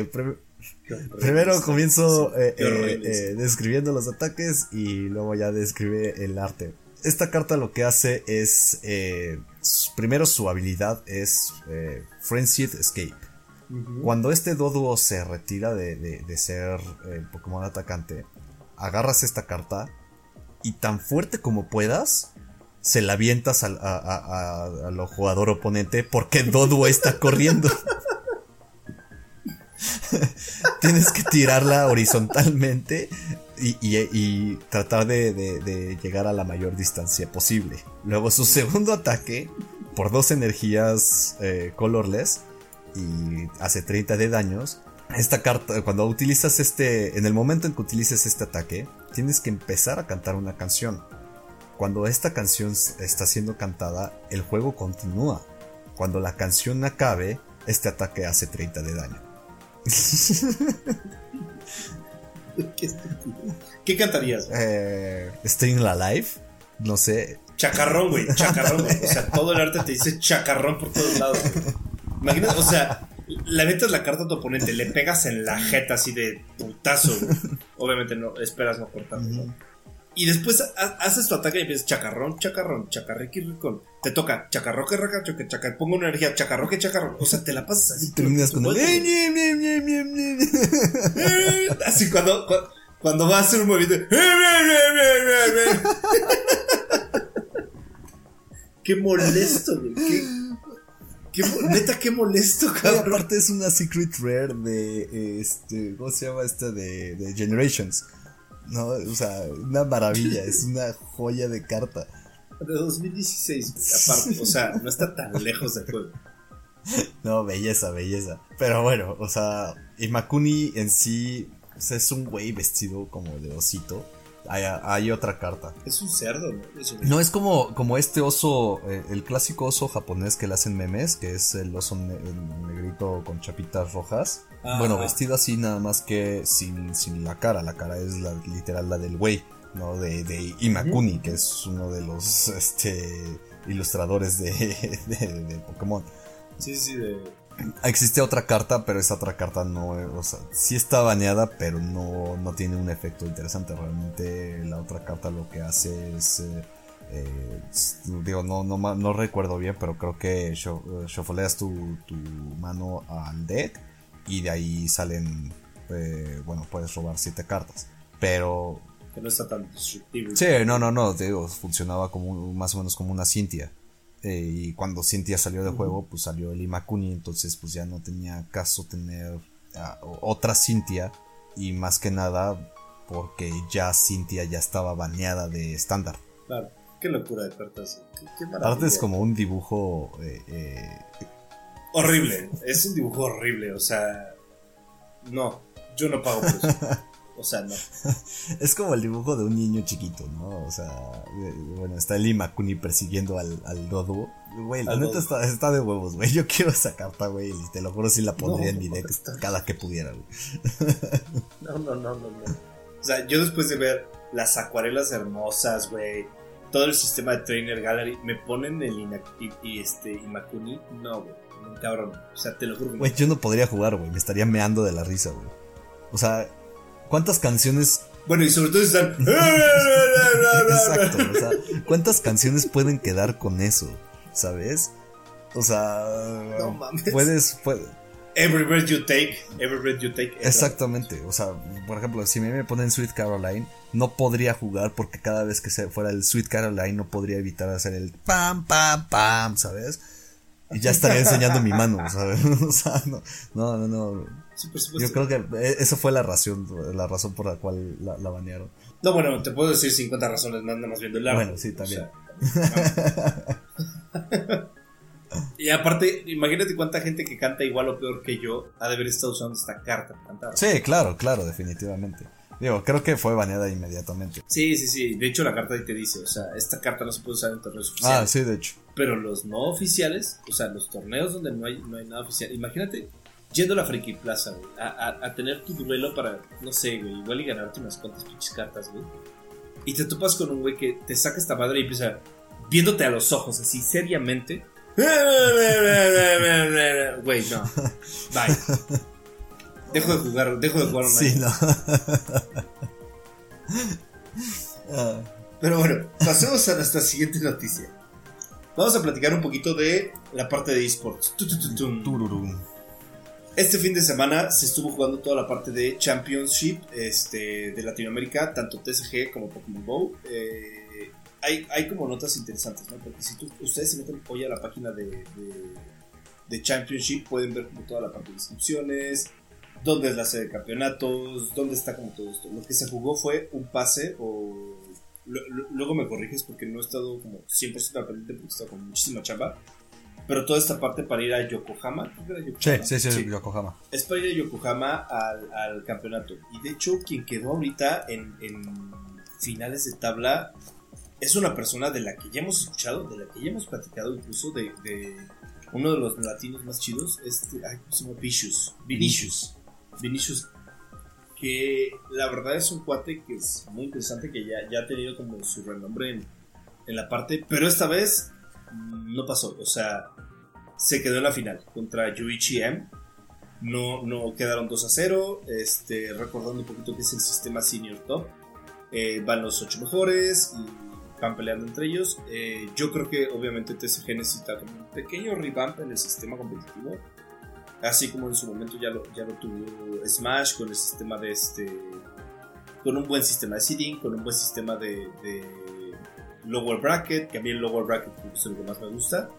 primero comienzo eh, eh, eh, describiendo los ataques y luego ya describe el arte. Esta carta lo que hace es, primero su habilidad es Frenzied Escape. Cuando este Doduo se retira de, de ser el Pokémon atacante, agarras esta carta y tan fuerte como puedas, se la avientas a, a, a, jugador oponente porque Dodu está corriendo. Tienes que tirarla horizontalmente y, tratar de, llegar a la mayor distancia posible. Luego su segundo ataque, por dos energías eh, colorless y hace 30 de daños. Esta carta, cuando utilizas este, en el momento en que utilices este ataque, tienes que empezar a cantar una canción. Cuando esta canción está siendo cantada, el juego continúa. Cuando la canción acabe, este ataque hace 30 de daño. ¿Qué, cantarías? Eh, Staying Alive, no sé. Chacarrón, güey, chacarrón, O sea, todo el arte te dice chacarrón por todos lados. Imagínate, o sea, le metes la carta a tu oponente, le pegas en la jeta así de putazo. Obviamente no, esperas no cortarlo. Y después haces tu ataque y empiezas chacarrón, chacarrón, chacarriqui ricón. Te toca chacarroque, racacho, chacar, pongo una energía, chacarroque, chacarrón. O sea, te la pasas así. Terminas con Así cuando, cuando, va a hacer un movimiento. Qué molesto, güey. Qué, neta, qué molesto, cabrón. aparte es una secret rare de este. ¿Cómo se llama esta? De, de Generations. No, o sea, una maravilla, es una joya de carta. De 2016, aparte, o sea, no está tan lejos del juego. No, belleza, belleza. Pero bueno, o sea, Imakuni en sí es un güey vestido como de osito hay, otra carta. Es un cerdo, ¿no? no, es como, como este oso, eh, el clásico oso japonés que le hacen memes, que es el oso negrito con chapitas rojas. Bueno, vestido así nada más que sin, sin la cara. La cara es la, literal la del güey, ¿no? De, de Imakuni, que es uno de los este, ilustradores de, de Pokémon. Sí, sí, de Existe otra carta, pero esa otra carta no, o sea, sí está baneada, pero no, no tiene un efecto interesante. Realmente la otra carta lo que hace es, eh, eh, digo, no, no, no, recuerdo bien, pero creo que shofoleas tu, tu mano al deck y de ahí salen, eh, bueno, puedes robar siete cartas. Pero que no está tan destructivo. Sí, no, no, no, digo, funcionaba como más o menos como una Cintia. Eh, y cuando Cintia salió de juego, pues salió el Imakuni, entonces pues ya no tenía caso tener otra Cintia y más que nada porque ya Cintia ya estaba baneada de estándar. Claro, qué locura de cartas. Aparte es como un dibujo eh, eh, horrible, es un dibujo horrible, o sea, no, yo no pago por eso. O sea, no. es como el dibujo de un niño chiquito, ¿no? O sea, bueno, está el Imakuni persiguiendo al, al Dodo. Güey, la neta está, está, de huevos, güey. Yo quiero esa carta, güey. Y te lo juro si la pondría en mi deck cada que pudiera, güey. no, no, no, no, no. O sea, yo después de ver las acuarelas hermosas, güey. Todo el sistema de Trainer Gallery, me ponen el y, este Imakuni. No, güey. Cabrón. O sea, te lo juro. Güey, yo no podría jugar, güey. Me estaría meando de la risa, güey. O sea, ¿Cuántas canciones bueno, y sobre todo están. Exacto, o sea, ¿cuántas canciones pueden quedar con eso? ¿Sabes? O sea, no mames. Puedes, Every breath you take, every breath you take. Exactamente, o sea, por ejemplo, si me ponen Sweet Caroline, no podría jugar porque cada vez que se fuera el Sweet Caroline no podría evitar hacer el pam, pam, pam, ¿sabes? Y ya estaría enseñando mi mano, ¿sabes? O sea, no, no, no. Yo creo que e, esa fue la razón, la razón por la cual la, banearon. No, bueno, te puedo decir 50 razones, nada más viendo el largo. Bueno, sí, también. y aparte, imagínate cuánta gente que canta igual o peor que yo ha de haber estado usando esta carta para cantar. Sí, claro, claro, definitivamente. Digo, creo que fue baneada inmediatamente. Sí, sí, sí. De hecho, la carta ahí te dice, o sea, esta carta no se puede usar en torneos oficiales. Ah, sí, de hecho. Pero los no oficiales, o sea, los torneos donde no hay, no hay nada oficial. Imagínate yendo a la Friki Plaza, güey, a, tener tu duelo para, no sé, güey, igual y ganarte unas cuantas pinches cartas, güey. Y te topas con un güey que te saca esta madre y empieza viéndote a los ojos, así seriamente. Güey, no. Bye. Dejo de jugar, dejo de jugar Sí, no. Pero bueno, pasemos a nuestra siguiente noticia. Vamos a platicar un poquito de la parte de esports. Este fin de semana se estuvo jugando toda la parte de Championship este, de Latinoamérica, tanto TSG como Pokémon Go. Eh, hay, hay, como notas interesantes, ¿no? Porque si ustedes se meten hoy a la página de, Championship, pueden ver como toda la parte de inscripciones, dónde es la sede de campeonatos, dónde está como todo esto. Lo que se jugó fue un pase o... luego me corriges porque no he estado como 100% al pendiente porque he estado con muchísima chamba pero toda esta parte para ir a Yokohama, Sí, sí, sí, Yokohama. Es para ir a Yokohama al, campeonato. Y de hecho, quien quedó ahorita en, finales de tabla es una persona de la que ya hemos escuchado, de la que ya hemos platicado incluso de, uno de los latinos más chidos, este, ay, ¿cómo se llama? Vinicius. Vinicius. Vinicius. Que la verdad es un cuate que es muy interesante, que ya, ya ha tenido como su renombre en, en la parte, pero esta vez no pasó. O sea, se quedó en la final contra Yuichi M. No, no quedaron 2 a 0. Este, recordando un poquito que es el sistema Senior Top. Eh, van los 8 mejores y van peleando entre ellos. Eh, yo creo que obviamente TCG necesita un pequeño revamp en el sistema competitivo. Así como en su momento ya lo, ya lo tuvo Smash con el sistema de este. Con un buen sistema de seeding, con un buen sistema de lower bracket, que a mí el lower bracket es lo que más me gusta.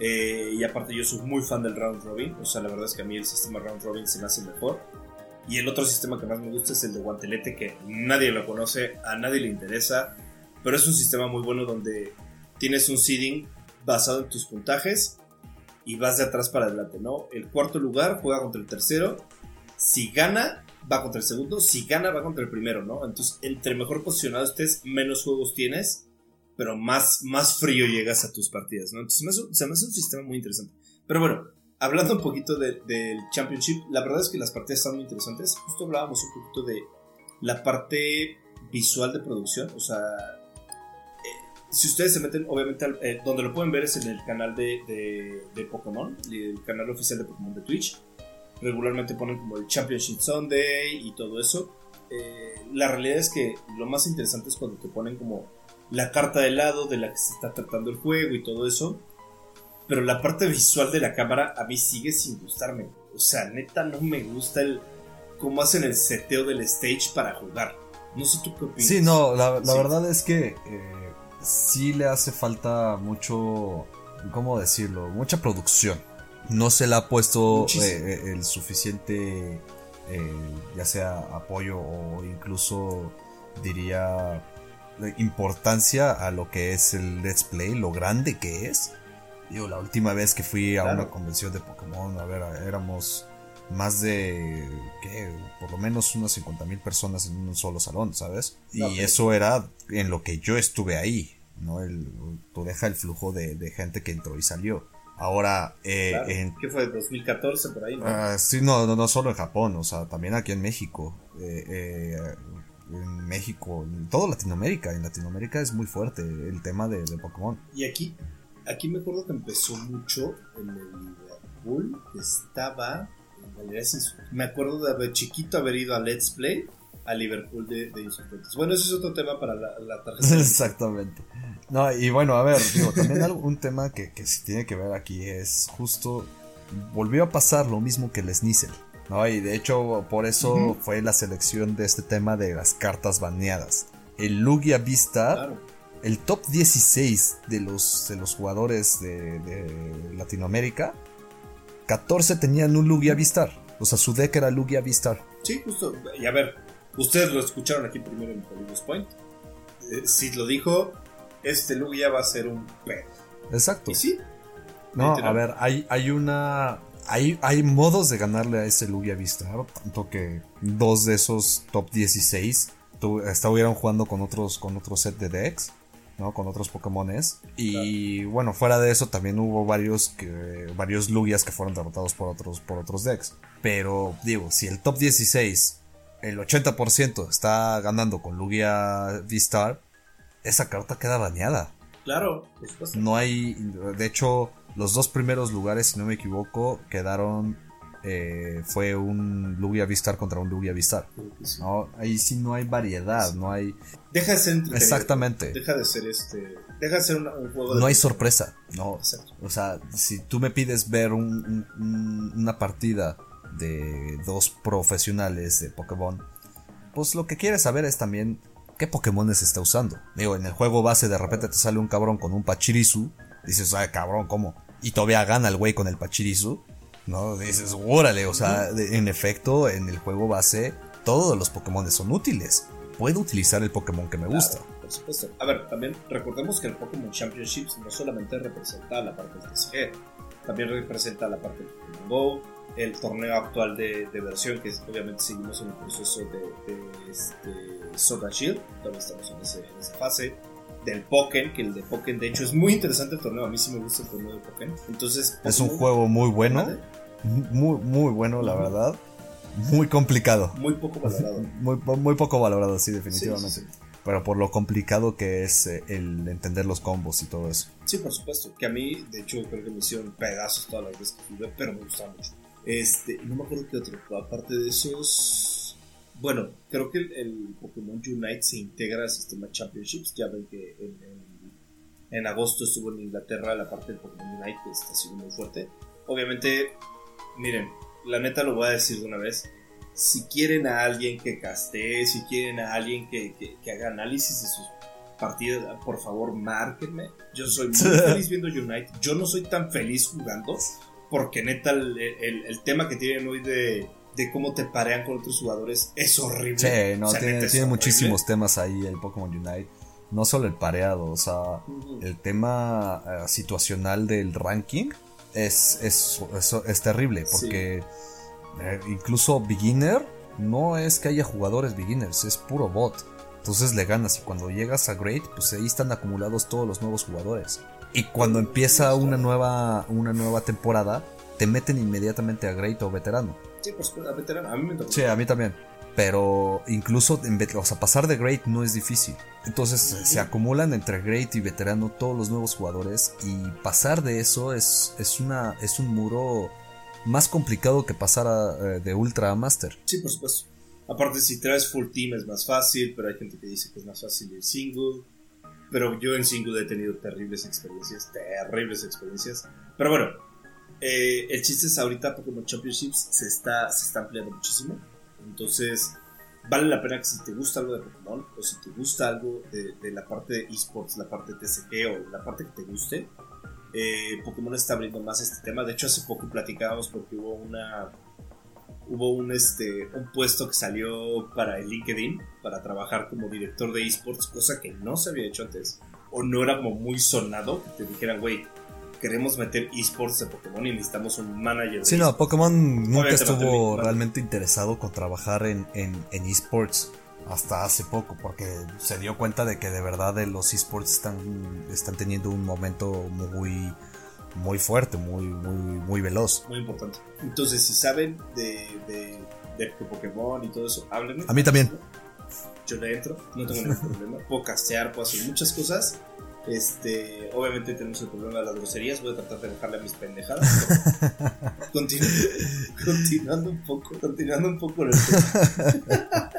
Eh, y aparte yo soy muy fan del round robin, o sea, la verdad es que a mí el sistema round robin se me hace mejor. Y el otro sistema que más me gusta es el de guantelete, que nadie lo conoce, a nadie le interesa, pero es un sistema muy bueno donde tienes un seeding basado en tus puntajes y vas de atrás para adelante, ¿no? El cuarto lugar juega contra el tercero, si gana, va contra el segundo, si gana, va contra el primero, ¿no? Entonces, entre mejor posicionado estés, menos juegos tienes pero más, más frío llegas a tus partidas, ¿no? Entonces se me, hace, un sistema muy interesante. Pero bueno, hablando un poquito del Championship, la verdad es que las partidas están muy interesantes. Justo hablábamos un poquito de la parte visual de producción, o sea, eh, si ustedes se meten, obviamente, eh, donde lo pueden ver es en el canal de, de, Pokémon, el canal oficial de Pokémon de Twitch. Regularmente ponen como el Championship Sunday y todo eso. Eh, la realidad es que lo más interesante es cuando te ponen como la carta de lado de la que se está tratando el juego y todo eso. Pero la parte visual de la cámara a mí sigue sin gustarme. O sea, neta no me gusta el cómo hacen el seteo del stage para jugar. No sé tú qué opinas. Sí, no, la, verdad es que eh, sí le hace falta mucho, ¿cómo decirlo? Mucha producción. No se le ha puesto eh, eh, el suficiente, ya sea apoyo o incluso diría importancia a lo que es el Let's Play, lo grande que es. Digo, la última vez que fui a una convención de Pokémon, a ver, éramos más de, ¿qué? Por lo menos unas 50 mil personas en un solo salón, ¿sabes? Y eso era en lo que yo estuve ahí, ¿no? El, tú deja el flujo de, gente que entró y salió. Ahora, eh, en, ¿qué fue? ¿2014 por ahí? ¿no? Ah, sí, no, no, solo en Japón, o sea, también aquí en México. Eh, eh, en México, en toda Latinoamérica. En Latinoamérica es muy fuerte el tema de, de Pokémon. Y aquí, aquí me acuerdo que empezó mucho en el Liverpool, estaba me acuerdo de haber chiquito haber ido a Let's Play a Liverpool de, de Bueno, eso es otro tema para la, tarjeta. Exactamente. No, y bueno, a ver, digo, también un tema que, que se tiene que ver aquí es justo. Volvió a pasar lo mismo que el Snizzle. ¿No? Y de hecho, por eso fue la selección de este tema de las cartas baneadas. El Lugia Vista, el top 16 de los, de los jugadores de, de Latinoamérica 14 tenían un Lugia Vistar. O sea, su deck era Lugia Vistar. Sí, justo. Y a ver, ustedes lo escucharon aquí primero en Polygus Point. Eh, si lo dijo, este Lugia va a ser un pedo. Exacto. Y sí. No, a ver, hay, hay una. Hay, hay modos de ganarle a ese Lugia Vistar. Tanto que dos de esos top 16 estuvieron jugando con otros, con otro set de decks. ¿no? Con otros Pokémones. Y bueno, fuera de eso también hubo varios, que, varios Lugias que fueron derrotados por otros, por otros decks. Pero digo, si el top 16, el 80% está ganando con Lugia V-Star, esa carta queda baneada. Claro, No hay, de hecho, los dos primeros lugares, si no me equivoco, quedaron eh, fue un Lugia Vistar contra un Lugia Vistar. ¿no? Ahí sí no hay variedad, no hay... Deja de ser Exactamente. Deja de ser este... Deja de ser un, juego de... No hay sorpresa, no. O sea, si tú me pides ver una partida de dos profesionales de Pokémon, pues lo que quieres saber es también qué Pokémon se está usando. Digo, en el juego base de repente te sale un cabrón con un Pachirisu, dices, ay cabrón, ¿cómo? Y todavía gana el güey con el Pachirisu. ¿no? Dices, órale, o sea, en efecto, en el juego base, todos los Pokémon son útiles. Puedo utilizar el Pokémon que me gusta. Por supuesto. A ver, también recordemos que el Pokémon Championships no solamente representa la parte del TCG, también representa la parte del Pokémon Go, el torneo actual de, versión, que obviamente seguimos en el proceso de, de este, Sword Shield, todavía estamos en, esa fase del Pokémon, que el de Pokémon de hecho es muy interesante el torneo, a mí sí me gusta el torneo de Pokémon. Entonces, es un juego muy bueno, muy, muy bueno, la verdad. Muy complicado. Muy poco valorado. muy, muy poco valorado, sí, definitivamente. Pero por lo complicado que es eh, el entender los combos y todo eso. Sí, por supuesto. Que a mí, de hecho, creo que me hicieron pedazos todas las veces que jugué, pero me gustaba mucho. Este, no me acuerdo qué otro. Aparte de esos. Bueno, creo que el, Pokémon Unite se integra al sistema Championships. Ya ven que en, en agosto estuvo en Inglaterra la parte del Pokémon Unite, que está siendo muy fuerte. Obviamente miren, la neta lo voy a decir de una vez. Si quieren a alguien que castee, si quieren a alguien que, haga análisis de sus partidas, por favor, márquenme. Yo soy muy feliz viendo Unite. Yo no soy tan feliz jugando, porque neta, el, tema que tienen hoy de, cómo te parean con otros jugadores es horrible. Sí, no, tiene, muchísimos temas ahí el Pokémon Unite. No solo el pareado, o sea, el tema eh, situacional del ranking es, es, es, terrible porque eh, incluso beginner no es que haya jugadores beginners, es puro bot. Entonces le ganas y cuando llegas a Great, pues ahí están acumulados todos los nuevos jugadores. Y cuando empieza una nueva, una nueva temporada, te meten inmediatamente a Great o veterano. Sí, pues a veterano, a mí me Sí, a mí también. Pero incluso, en, o sea, pasar de Great no es difícil. Entonces se acumulan entre Great y Veterano todos los nuevos jugadores y pasar de eso es, es, una, es un muro más complicado que pasar eh, de Ultra a Master. Sí, por supuesto. Aparte, si traes full team es más fácil, pero hay gente que dice que es más fácil el single. Pero yo en single he tenido terribles experiencias, terribles experiencias. Pero bueno, eh, el chiste es ahorita Pokémon Championships se está, se está ampliando muchísimo entonces, vale la pena que si te gusta algo de Pokémon o si te gusta algo de, la parte de esports, la parte de TCG o la parte que te guste, eh, Pokémon está abriendo más este tema. De hecho, hace poco platicábamos porque hubo una hubo un este un puesto que salió para el LinkedIn para trabajar como director de esports, cosa que no se había hecho antes o no era como muy sonado que te dijeran, güey, queremos meter esports de Pokémon y necesitamos un manager. sí, no, Pokémon nunca estuvo realmente interesado con trabajar en, en, esports hasta hace poco, porque se dio cuenta de que de verdad los esports están, están teniendo un momento muy muy fuerte, muy, muy, muy veloz. Muy importante. Entonces, si saben de, de, de Pokémon y todo eso, háblenme. A mí también. Yo le entro, no tengo ningún problema. Puedo castear, puedo hacer muchas cosas. Este, obviamente tenemos el problema de las groserías, voy a tratar de dejarle a mis pendejadas. continuando un poco, continuando un poco el tema.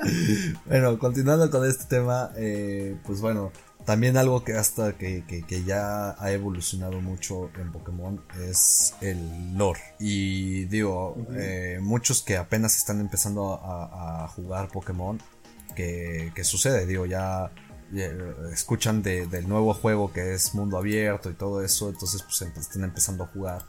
bueno, continuando con este tema, eh, pues bueno, también algo que hasta que, que, ya ha evolucionado mucho en Pokémon es el lore. Y digo, eh, muchos que apenas están empezando a, jugar Pokémon, que, que sucede, digo, ya escuchan del nuevo juego que es mundo abierto y todo eso, entonces pues están empezando a jugar.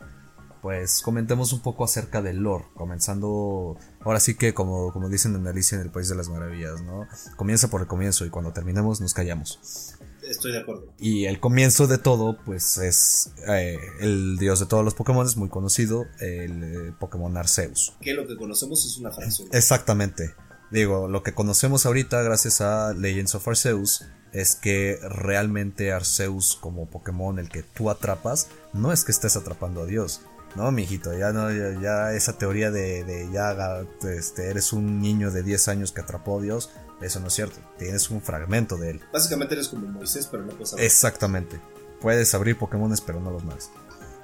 Pues comentemos un poco acerca del lore, comenzando, ahora sí que como, como dicen en Alicia en el País de las Maravillas, ¿no? Comienza por el comienzo y cuando terminemos nos callamos. Estoy de acuerdo. Y el comienzo de todo, pues es eh, el dios de todos los Pokémon, es muy conocido, el eh, Pokémon Arceus. Que lo que conocemos es una fracción. Exactamente. Digo, lo que conocemos ahorita gracias a Legends of Arceus es que realmente Arceus como Pokémon, el que tú atrapas, no es que estés atrapando a Dios. No, mijito, ya no, ya, esa teoría de, de, ya este, eres un niño de 10 años que atrapó a Dios, eso no es cierto. Tienes un fragmento de él. Básicamente eres como Moisés, pero no puedes abrir. Exactamente. Puedes abrir Pokémones, pero no los más.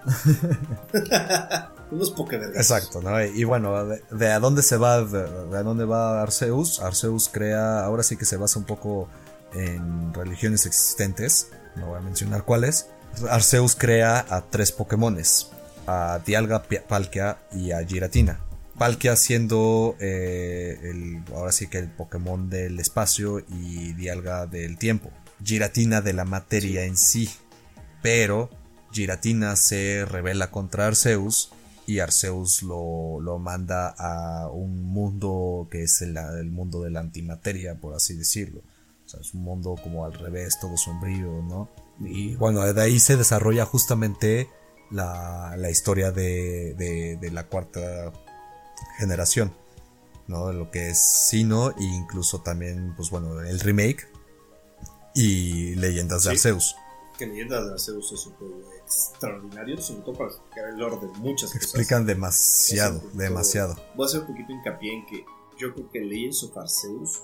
Unos Pokémon. Exacto, ¿no? Y bueno, de, a dónde se va, de, a dónde va Arceus. Arceus crea, ahora sí que se basa un poco en religiones existentes. No voy a mencionar cuáles. Arceus crea a tres Pokémones. A Dialga, Palkia y a Giratina. Palkia siendo eh, el, ahora sí que el Pokémon del espacio y Dialga del tiempo. Giratina de la materia en sí. Pero Giratina se revela contra Arceus y Arceus lo, lo manda a un mundo que es el, mundo de la antimateria, por así decirlo. Sea, es un mundo como al revés, todo sombrío, ¿no? Y bueno, de ahí se desarrolla justamente la, la historia de, de, la cuarta generación, ¿no? De lo que es Sino e incluso también, pues bueno, el remake y Leyendas de Arceus. Que Leyendas de Arceus es un juego extraordinario, sobre todo para explicar el orden de muchas Explican demasiado, demasiado. Voy a hacer un poquito hincapié en que yo creo que Legends of Arceus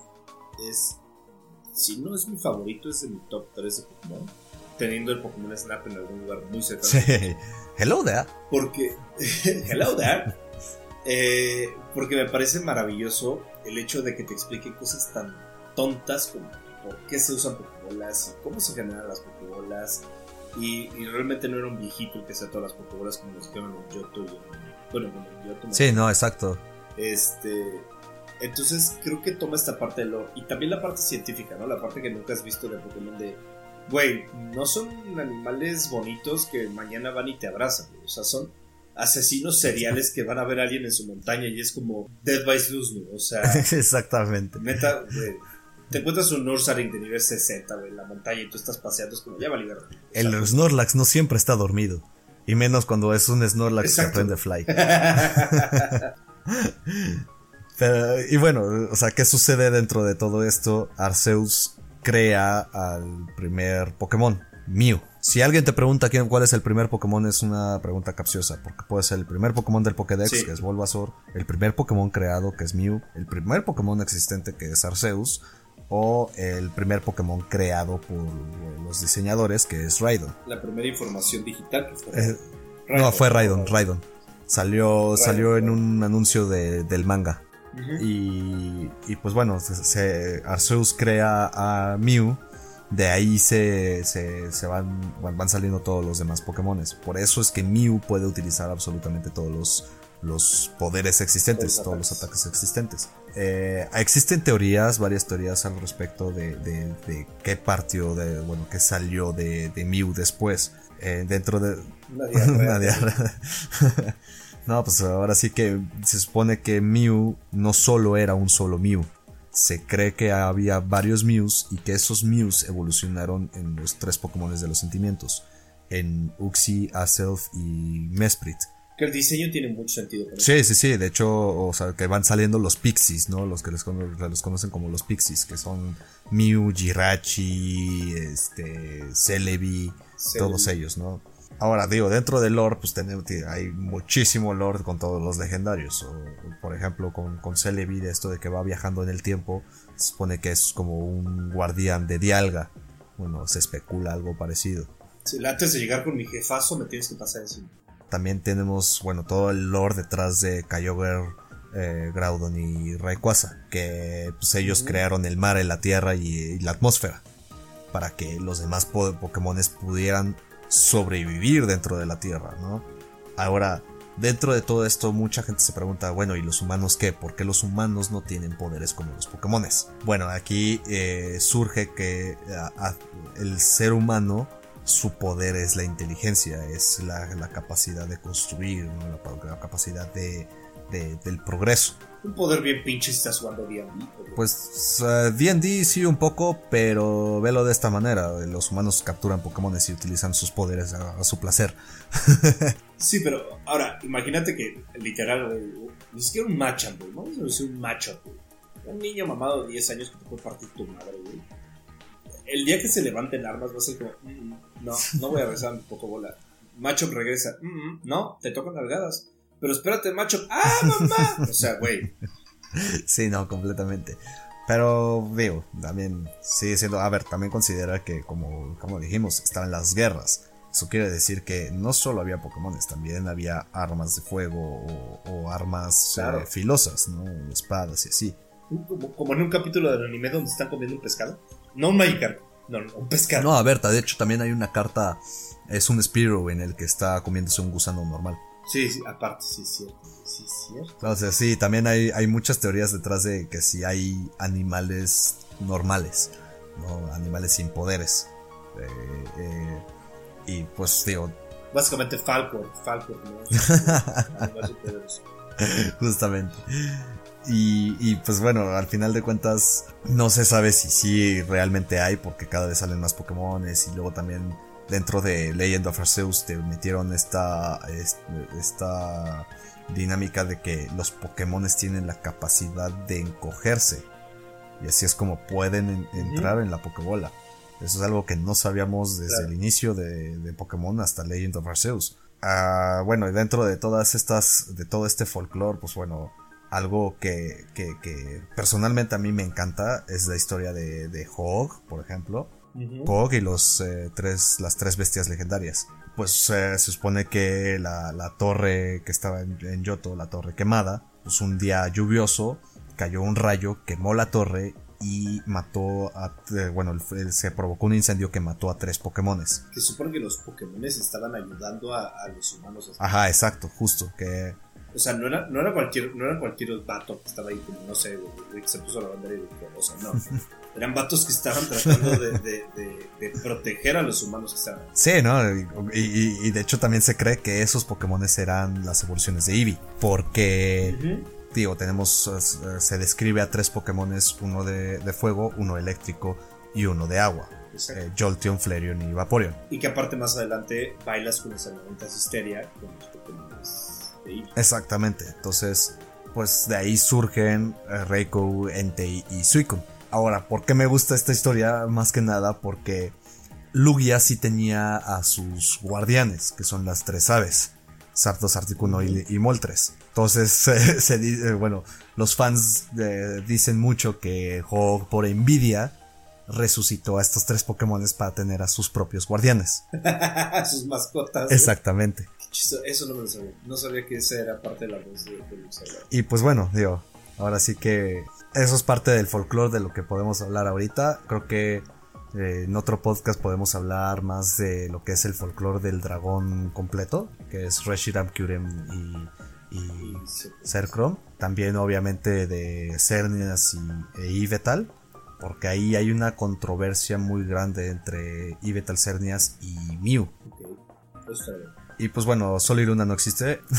es, si no es mi favorito, es de mi top 3 de Pokémon. Teniendo el Pokémon Snap en algún lugar muy cercano. Sí. Hello there. Porque, hello there. Eh, porque me parece maravilloso el hecho de que te explique cosas tan tontas como por qué se usan Pokébolas y cómo se generan las Pokébolas y, realmente no era un viejito que hacía todas las Pokébolas como los que en Yoto y bueno, como en Yoto. Sí, no, exacto. Este. Entonces creo que toma esta parte de lo. Y también la parte científica, ¿no? La parte que nunca has visto de Pokémon de. Güey, no son animales bonitos que mañana van y te abrazan, O sea, son asesinos seriales que van a ver a alguien en su montaña y es como Dead by Snooze, O sea. Exactamente. Neta, güey te encuentras un Nursaring de nivel 60, güey, en la montaña y tú estás paseando, es como, ya va a liberar. El Snorlax no siempre está dormido. Y menos cuando es un Snorlax que aprende fly. y bueno, o sea, ¿qué sucede dentro de todo esto? Arceus crea al primer Pokémon, Mew. Si alguien te pregunta quién, cuál es el primer Pokémon, es una pregunta capciosa, porque puede ser el primer Pokémon del Pokédex, que es Bulbasaur, el primer Pokémon creado, que es Mew, el primer Pokémon existente, que es Arceus, o el primer Pokémon creado por los diseñadores, que es Raidon. La primera información digital eh, No, fue Raidon, Raidon. Salió, salió en un anuncio del manga. Y, y, pues bueno, se, Arceus crea a Mew. De ahí se, se, van, van saliendo todos los demás Pokémon. Por eso es que Mew puede utilizar absolutamente todos los, los poderes existentes, Los todos los ataques. ataques existentes. Eh, existen teorías, varias teorías al respecto de, de- de qué partió, de, bueno, qué salió de, de Mew después. Eh, dentro de, Una diarrea. no, pues ahora sí que se supone que Mew no solo era un solo Mew. Se cree que había varios Mews y que esos Mews evolucionaron en los tres Pokémon de los sentimientos. En Uxie, Azelf y Mesprit. Que el diseño tiene mucho sentido. Sí, sí, sí. De hecho, o sea, que van saliendo los Pixies, ¿no? Los que cono- los conocen como los Pixies, que son Mew, Jirachi, este, Celebi, Celebi. todos ellos, ¿no? Ahora, digo, dentro del lore, pues tenemos, hay muchísimo lore con todos los legendarios. O, por ejemplo, con, con Celebi, de esto de que va viajando en el tiempo, se supone que es como un guardián de Dialga. Bueno, se especula algo parecido. Sí, antes de llegar con mi jefazo me tienes que pasar encima. También tenemos, bueno, todo el lore detrás de Kyogre, eh, Groudon y Rayquaza, que pues ellos crearon el mar, la tierra y, y la atmósfera, para que los demás po- Pokémones pudieran sobrevivir dentro de la tierra, ¿no? Ahora, dentro de todo esto, mucha gente se pregunta, bueno, ¿y los humanos qué? ¿Por qué los humanos no tienen poderes como los Pokémones? Bueno, aquí eh, surge que el ser humano su poder es la inteligencia, es la, capacidad de construir, la, pa- la capacidad de- del progreso. Un poder bien pinche si estás jugando D&D. Pues D&D sí un poco, pero velo de esta manera, los humanos capturan Pokémones y utilizan sus poderes a, a su placer. Sí, pero ahora, imagínate que literal, ni siquiera un matchup, güey. Vamos a decir un matchup, güey. Un niño mamado de 10 años que te puede partir tu madre, güey. El día que se levanten armas va a ser como, "Mm, mm, no, no voy a besar mi bola. Matchup regresa, "Mm, no, te tocan largadas. Pero espérate, matchup, ¡ah, mamá! O sea, güey, sí, no, completamente. Pero digo, también sigue siendo, a ver, también considera que como, como dijimos, estaban las guerras. Eso quiere decir que no solo había Pokémones, también había armas de fuego o, o armas eh, filosas, ¿no? Espadas y así. como, como en un capítulo del anime donde están comiendo un pescado. No un Magikarp, no, no, un pescado. No, a ver, de hecho también hay una carta, es un Spearow en el que está comiéndose un gusano normal. Sí, sí, aparte, sí, es cierto. Sí, es cierto. Entonces sí, también hay, hay muchas teorías detrás de que si hay animales normales, ¿no? Animales sin poderes. Eh, eh, y pues digo, Básicamente Falcor, Falcor, ¿no? Justamente. Y, y, pues bueno, al final de cuentas no se sabe si sí realmente hay porque cada vez salen más Pokémones y luego también dentro de Legend of Arceus te metieron esta, es- esta dinámica de que los Pokémones tienen la capacidad de encogerse y así es como pueden en- entrar en la Pokébola. Eso es algo que no sabíamos desde Claro. el inicio de, de Pokémon hasta Legend of Arceus. Ah, bueno, y dentro de todas estas, de todo este folclore, pues bueno, algo que, que, que personalmente a mí me encanta es la historia de, de Hog, por ejemplo. Ujú. Hog y los, eh, tres, las tres bestias legendarias. Pues eh, se supone que la, la torre que estaba en, en Yoto, la torre quemada, pues un día lluvioso cayó un rayo, quemó la torre y mató a... eh, bueno, se provocó un incendio que mató a tres Pokémones. Que supone que los Pokémon estaban ayudando a, a los humanos. Ajá, exacto, justo, que... O sea, no era, no era cualquier, no era cualquier vato que estaba ahí como, no sé, que se puso la bandera y o sea, no. Eran vatos que estaban tratando de, de- de- de proteger a los humanos que estaban. Sí, ¿no? Y, y- y de hecho también se cree que esos Pokémones eran las evoluciones de Eevee, porque... Ujú. digo, tenemos, eh, se describe a tres Pokémones, uno de, fuego, uno eléctrico y uno de agua. Eh, Jolteon, Flareon y Vaporeon. Y que aparte más adelante bailas con las herramientas histeria con los Pokémon de Eevee. Exactamente, entonces, pues de ahí surgen eh, Reiko, Entei y Suicune. Ahora, ¿por qué me gusta esta historia? Más que nada porque Lugia sí tenía a sus guardianes, que son las tres aves. Sartos, Articuno y, y Moltres. Entonces, se, eh, bueno, los fans eh, dicen mucho que Hog, por envidia, resucitó a estos tres Pokémones para tener a sus propios guardianes. Sus mascotas. Exactamente. Eso no me lo sabía. No sabía que esa era parte de la voz de, de. Y pues bueno, digo, ahora sí que eso es parte del folclore de lo que podemos hablar ahorita. Creo que eh, en otro podcast podemos hablar más de lo que es el folclore del dragón completo, que es Reshiram, Kyurem y y Sercrom. También obviamente de Cernias y, e Ivetal. Porque ahí hay una controversia muy grande entre Ivetal Cernias y Mew. Y pues bueno, Sol y Luna no existe.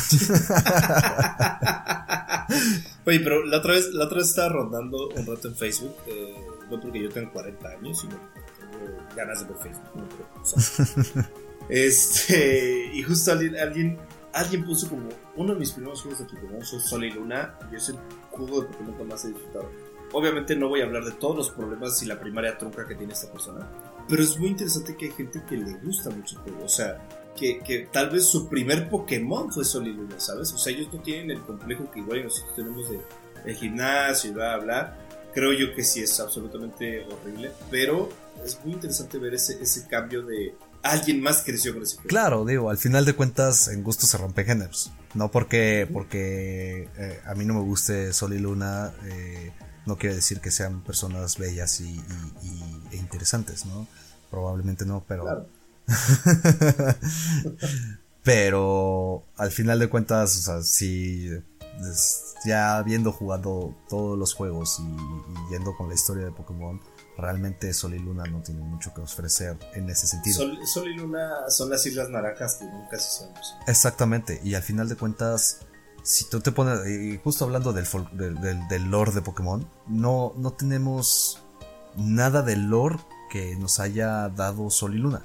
Oye, pero la otra vez, la otra vez estaba rondando un rato en Facebook. Eh, no porque yo tengo 40 años, sino tengo ganas de ver Facebook. este, y justo alguien, alguien, alguien puso como uno de mis primeros juegos de Pokémon son Sol y Luna. Y es el juego de Pokémon que más he disfrutado. Obviamente no voy a hablar de todos los problemas y la primaria trunca que tiene esta persona. Pero es muy interesante que hay gente que le gusta mucho el juego. O sea, que, tal vez su primer Pokémon fue Sol y Luna, ¿sabes? O sea, ellos no tienen el complejo que igual nosotros tenemos de, el gimnasio y bla, bla. Creo yo que sí es absolutamente horrible, pero es muy interesante ver ese, ese cambio de alguien más creció con ese juego. Claro, digo, al final de cuentas en gusto se rompen géneros. No porque, porque eh, a mí no me guste Sol y Luna, eh, no quiere decir que sean personas bellas y, e interesantes, ¿no? Probablemente no, pero... Pero al final de cuentas, o sea, si ya habiendo jugado todos los juegos y, yendo con la historia de Pokémon, realmente Sol y Luna no tienen mucho que ofrecer en ese sentido. Sol, y Luna son las Islas Naranjas que nunca se son. Exactamente, y al final de cuentas, si tú te pones, y justo hablando del, del, del, lore de Pokémon, no, no tenemos nada del lore que nos haya dado Sol y Luna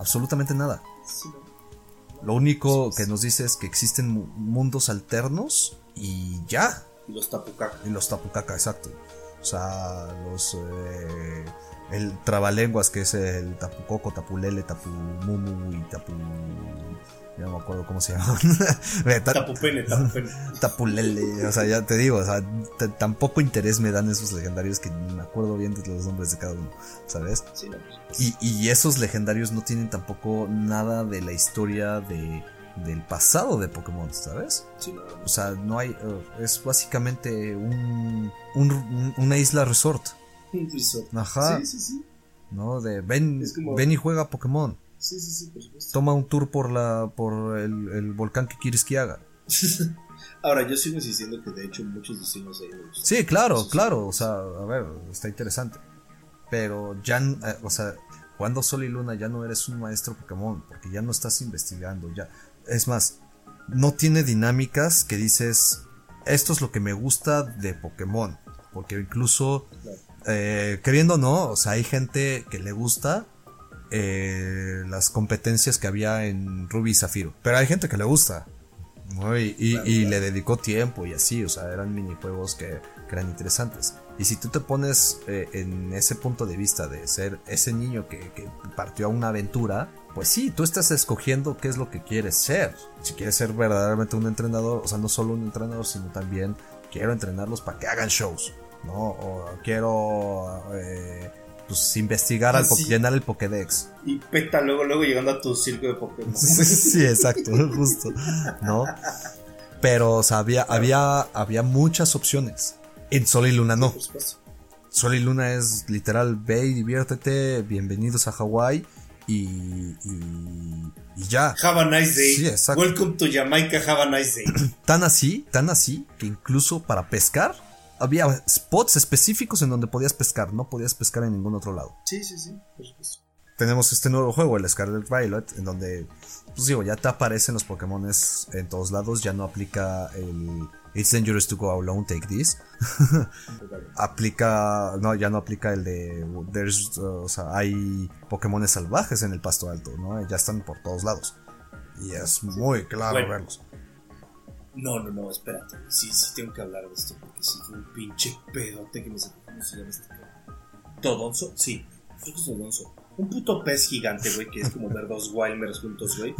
absolutamente nada. Lo único que nos dice es que existen mundos alternos y ya. Y los tapucaca. Y los tapucaca, exacto. O sea, los. Eh, el trabalenguas que es el tapucoco, tapulele, tapumumu y tapu ya no me acuerdo cómo se llama. tapupene, tapupene. Tapulele, o sea, ya te digo, o sea, tampoco interés me dan esos legendarios que me acuerdo bien de los nombres de cada uno, ¿sabes? Sí, pues. y, y esos legendarios no tienen tampoco nada de la historia de del pasado de Pokémon, ¿sabes? Sí, no, O sea, no hay. Uh, es básicamente un, un, una isla resort. Un resort. Ajá. Sí, sí, sí. ¿No? De ven, ven y juega Pokémon. Sí, sí, sí, por supuesto. Toma un tour por la por el, el volcán que quieres que haga. Ahora, yo sigo insistiendo que de hecho muchos diseños ahí Sí, claro, claro. O sea, a ver, está interesante. Pero ya, eh, o sea, cuando Sol y Luna ya no eres un maestro Pokémon, porque ya no estás investigando, ya. Es más, no tiene dinámicas que dices, esto es lo que me gusta de Pokémon. Porque incluso, eh, queriendo o no, o sea, hay gente que le gusta eh, las competencias que había en Ruby y Zafiro. Pero hay gente que le gusta. Y, le dedicó tiempo y así, o sea, eran minijuegos que, que eran interesantes. Y si tú te pones eh, en ese punto de vista de ser ese niño que, que, partió a una aventura, pues sí, tú estás escogiendo qué es lo que quieres ser. Si quieres ser verdaderamente un entrenador, o sea, no solo un entrenador, sino también quiero entrenarlos para que hagan shows, ¿no? O quiero eh, pues investigar al llenar el Pokédex. Y peta luego, luego llegando a tu circo de Pokémon. sí, exacto, justo. ¿No? Pero o sea, había, había, había muchas opciones. En Sol y Luna no. Sol y Luna es literal, ve y diviértete, bienvenidos a Hawái y, y, y, ya. Have a nice day. Sí, exacto. Welcome to Jamaica, have a nice day. tan así, tan así, que incluso para pescar había spots específicos en donde podías pescar, no podías pescar en ningún otro lado. Sí, sí, sí, por supuesto. Tenemos este nuevo juego, el Scarlet Violet, en donde, pues digo, ya te aparecen los Pokémon en todos lados, ya no aplica el It's dangerous to go alone, take this. aplica, no, ya no aplica el de, there's, uh, o sea, hay Pokémon salvajes en el pasto alto, ¿no? Ya están por todos lados. Y es muy claro verlos. No, no, no, espérate. Sí, sí tengo que hablar de esto porque sí fue un pinche pedote que me sacó. ¿Cómo se llama este ¿Todonzo? Sí, creo que es Todonzo. Un puto pez gigante, güey, que es como ver dos Wilmers juntos, güey.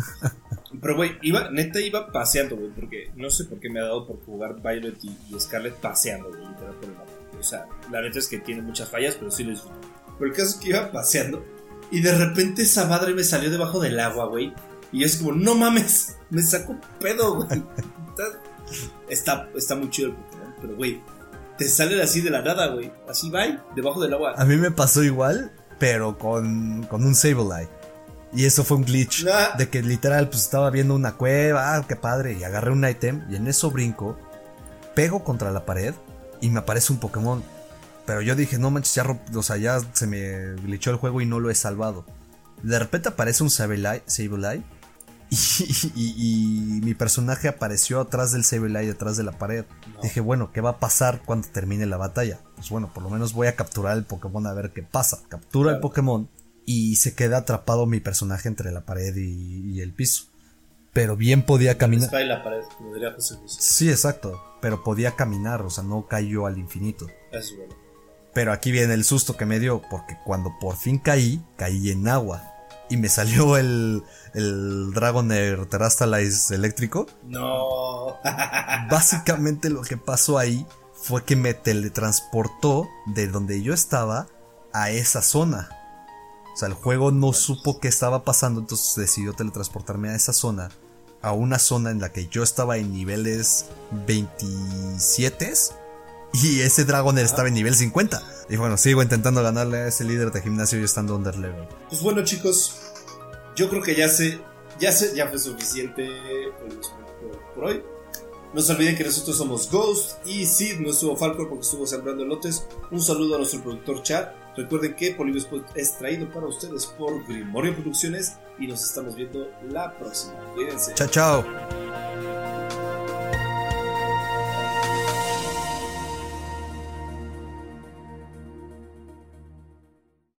Pero, güey, iba, neta iba paseando, güey, porque no sé por qué me ha dado por jugar Violet y, Scarlet paseando, güey, literal por el mapa. O sea, la neta es que tiene muchas fallas, pero sí lo disfruto. Pero el caso es que iba paseando y de repente esa madre me salió debajo del agua, güey. Y es como, no mames, me sacó pedo, güey está, está muy chido el Pokémon, pero güey, te sale así de la nada, güey. Así va, debajo del agua. A mí me pasó igual, pero con, con un Sableye. Y eso fue un glitch. De que literal, pues estaba viendo una cueva, ah, qué padre. Y agarré un ítem y en eso brinco, pego contra la pared y me aparece un Pokémon. Pero yo dije, no manches, ya, o sea, ya se me glitchó el juego y no lo he salvado. De repente aparece un Sableye, Sableye y, y- y mi personaje apareció atrás del Sableye, atrás de la pared. Dije, bueno, ¿qué va a pasar cuando termine la batalla? Pues bueno, por lo menos voy a capturar el Pokémon a ver qué pasa. Captura el. Pokémon y se queda atrapado mi personaje entre la pared y, y el piso. Pero bien podía caminar. Está en la pared, como diría José Luis. Sí, exacto. Pero podía caminar, o sea, no cayó al infinito. Eso es bueno. Pero aquí viene el susto que me dio, porque cuando por fin caí, caí en agua. Y me salió el, el Dragonair Terrastalize eléctrico. No. Básicamente lo que pasó ahí fue que me teletransportó de donde yo estaba a esa zona. O sea, el juego no supo qué estaba pasando, entonces decidió teletransportarme a esa zona. A una zona en la que yo estaba en niveles 27 y ese Dragonair estaba en nivel 50. Y bueno, sigo intentando ganarle a ese líder de gimnasio y estando under level. Pues bueno, chicos, yo creo que ya se, ya se, ya fue suficiente por, hoy. No se olviden que nosotros somos Ghost y Sid no estuvo Falcor porque estuvo sembrando lotes. Un saludo a nuestro productor Chad. Recuerden que Point es traído para ustedes por Grimorio Producciones y nos estamos viendo la próxima. Cuídense. Chao, chao.